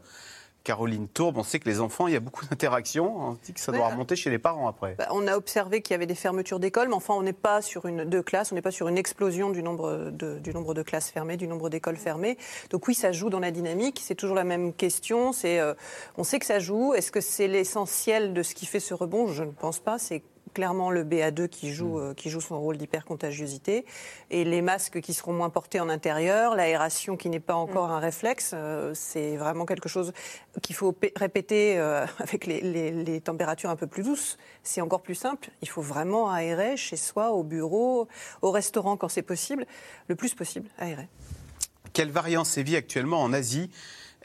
Caroline Tourbe, on sait que les enfants, il y a beaucoup d'interactions. On dit que ça doit remonter chez les parents après. Bah, on a observé qu'il y avait des fermetures d'écoles, mais enfin, on n'est pas sur une de classes, on n'est pas sur une explosion du nombre de, du nombre de classes fermées, du nombre d'écoles fermées. Donc oui, ça joue dans la dynamique. C'est toujours la même question. C'est, euh, on sait que ça joue. Est-ce que c'est l'essentiel de ce qui fait ce rebond? Je ne pense pas. C'est clairement le BA2 qui joue, euh, qui joue son rôle d'hypercontagiosité et les masques qui seront moins portés en intérieur, l'aération qui n'est pas encore un réflexe, euh, c'est vraiment quelque chose qu'il faut pé- répéter euh, avec les, les- les températures un peu plus douces. C'est encore plus simple. Il faut vraiment aérer chez soi, au bureau, au restaurant quand c'est possible, le plus possible aérer. Quelle variant sévit actuellement en Asie?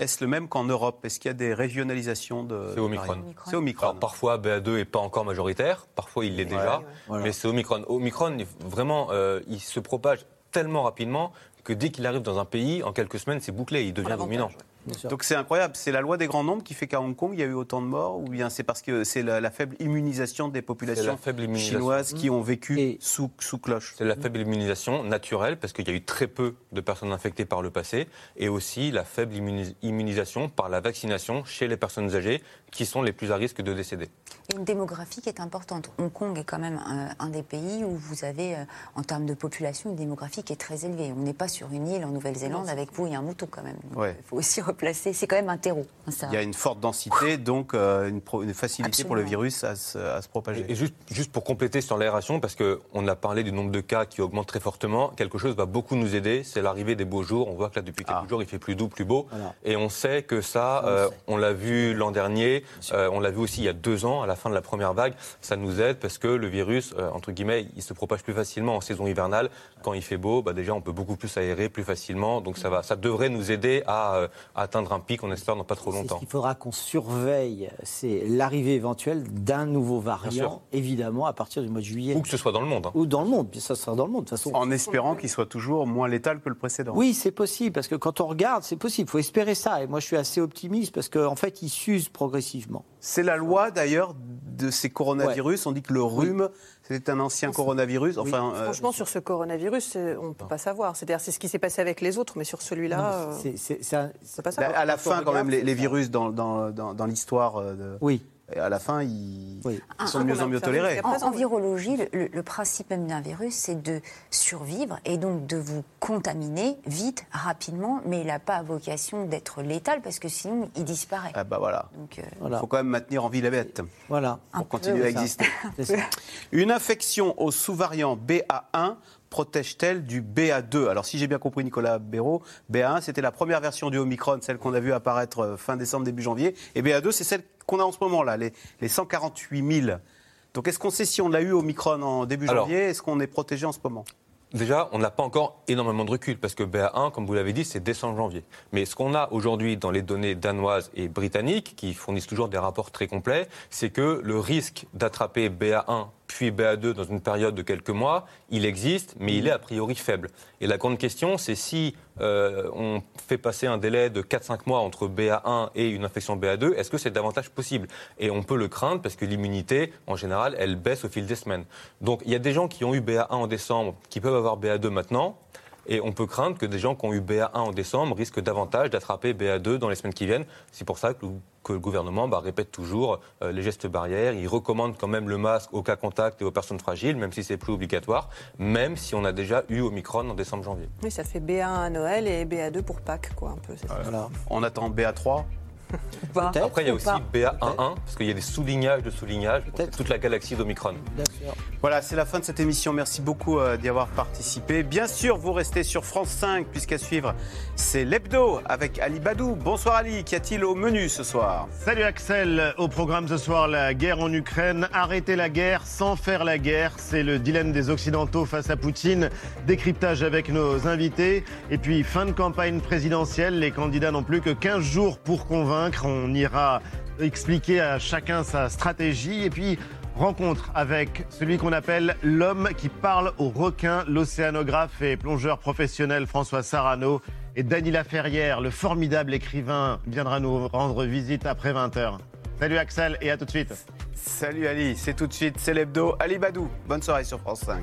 Est-ce le même qu'en Europe? Est-ce qu'il y a des régionalisations de C'est Omicron. C'est Omicron. Alors, parfois, BA2 n'est pas encore majoritaire, parfois il l'est déjà, Voilà. mais c'est Omicron. Omicron, vraiment, euh, il se propage tellement rapidement que dès qu'il arrive dans un pays, en quelques semaines, c'est bouclé, il devient dominant. Donc c'est incroyable. C'est la loi des grands nombres qui fait qu'à Hong Kong, il y a eu autant de morts Ou bien c'est parce que c'est la, la faible immunisation des populations la faible immunisation. chinoises qui ont vécu Et- sous, sous cloche C'est la faible immunisation naturelle, parce qu'il y a eu très peu de personnes infectées par le passé, et aussi la faible immuni- immunisation par la vaccination chez les personnes âgées, qui sont les plus à risque de décéder. Et une démographie qui est importante. Hong Kong est quand même euh, un des pays où vous avez, euh, en termes de population, une démographie qui est très élevée. On n'est pas sur une île en Nouvelle-Zélande avec vous et un mouton quand même. Donc, Ouais. Il faut aussi replacer. C'est quand même un terreau. hein, ça. Il y a une forte densité, donc euh, une, pro- une facilité pour le virus à se, à se propager. Et juste, juste pour compléter sur l'aération, parce qu'on a parlé du nombre de cas qui augmente très fortement, quelque chose va beaucoup nous aider, c'est l'arrivée des beaux jours. On voit que là, depuis quelques jours, il fait plus doux, plus beau. Et on sait que ça, euh, on l'a vu l'an dernier, euh, on l'a vu aussi il y a deux ans, à la fin de la première vague. Ça nous aide parce que le virus, euh, entre guillemets, il se propage plus facilement en saison hivernale. Quand il fait beau, bah, déjà, on peut beaucoup plus aérer plus facilement. Donc ça, va, ça devrait nous aider à, euh, à atteindre un pic, on espère, dans pas trop C'est ce longtemps. qu'il faudra qu'on surveille, c'est l'arrivée éventuelle d'un nouveau variant, évidemment, à partir du mois de juillet. Ou que ce soit dans le monde. hein. Ou dans le monde, ça sera dans le monde, de toute façon. En espérant qu'il soit toujours moins létal que le précédent. Oui, c'est possible, parce que quand on regarde, c'est possible, il faut espérer ça. Et moi, je suis assez optimiste, parce qu'en fait, il s'use progressivement. C'est la loi d'ailleurs de ces coronavirus. On dit que le rhume, c'était un ancien coronavirus. Enfin, euh, Franchement, sur ce coronavirus, c'est- on ne peut pas savoir. C'est-à-dire, c'est ce qui s'est passé avec les autres, mais sur celui-là, euh, C'est- pas bah, savoir. à la fin, quand même, les, ça. virus dans, dans, dans, dans l'histoire, euh, de- Oui. À la fin, ils, Oui. ils sont de mieux en mieux tolérés. En, en virologie, le, principe même d'un virus, c'est de survivre et donc de vous contaminer vite, rapidement, mais il n'a pas vocation d'être létal parce que sinon il disparaît. Ah bah voilà. Donc, euh, Il faut quand même maintenir en vie la bête Voilà. pour continuer à exister. Une infection au sous-variant BA1 protège-t-elle du BA2 Alors si j'ai bien compris Nicolas Béraud, BA1 c'était la première version du Omicron, celle qu'on a vue apparaître euh, fin décembre, début janvier, et BA2 c'est celle qu'on a en ce moment là, les, les 148 000. Donc est-ce qu'on sait si on l'a eu Omicron en début Alors. janvier? Est-ce qu'on est protégé en ce moment? Déjà, on n'a pas encore énormément de recul parce que BA1, comme vous l'avez dit, c'est décembre janvier. Mais ce qu'on a aujourd'hui dans les données danoises et britanniques, qui fournissent toujours des rapports très complets, c'est que le risque d'attraper BA1 puis BA2 dans une période de quelques mois, il existe, mais il est a priori faible. Et la grande question, c'est si euh, on fait passer un délai de 4-5 mois entre BA1 et une infection BA2, est-ce que c'est davantage possible? Et on peut le craindre parce que l'immunité, en général, elle baisse au fil des semaines. Donc il y a des gens qui ont eu BA1 en décembre qui peuvent avoir BA2 maintenant. Et on peut craindre que des gens qui ont eu BA1 en décembre risquent davantage d'attraper BA2 dans les semaines qui viennent. C'est pour ça que le, que le gouvernement bah, répète toujours euh, les gestes barrières. Il recommande quand même le masque aux cas contacts et aux personnes fragiles, même si c'est plus obligatoire, même si on a déjà eu Omicron en décembre-janvier. Oui, ça fait BA1 à Noël et BA2 pour Pâques, quoi, un peu. ça. On attend BA3 Après, il y a aussi pas. BA11, parce qu'il y a des soulignages de soulignages. C'est toute la galaxie d'Omicron. Voilà, c'est la fin de cette émission. Merci beaucoup euh, d'y avoir participé. Bien sûr, vous restez sur France 5, puisqu'à suivre, c'est l'hebdo avec Ali Badou. Bonsoir Ali, qu'y a-t-il au menu ce soir? Salut Axel, au programme ce soir la guerre en Ukraine, arrêter la guerre sans faire la guerre, c'est le dilemme des Occidentaux face à Poutine, décryptage avec nos invités, et puis fin de campagne présidentielle, les candidats n'ont plus que 15 jours pour on ira expliquer à chacun sa stratégie, et puis rencontre avec celui qu'on appelle l'homme qui parle aux requins, l'océanographe et plongeur professionnel François Sarano. Et Dany Laferrière, le formidable écrivain, viendra nous rendre visite après 20h. Salut Axel et à tout de suite. Salut Ali, c'est tout de suite, c'est l'hebdo. Ali Badou, bonne soirée sur France 5.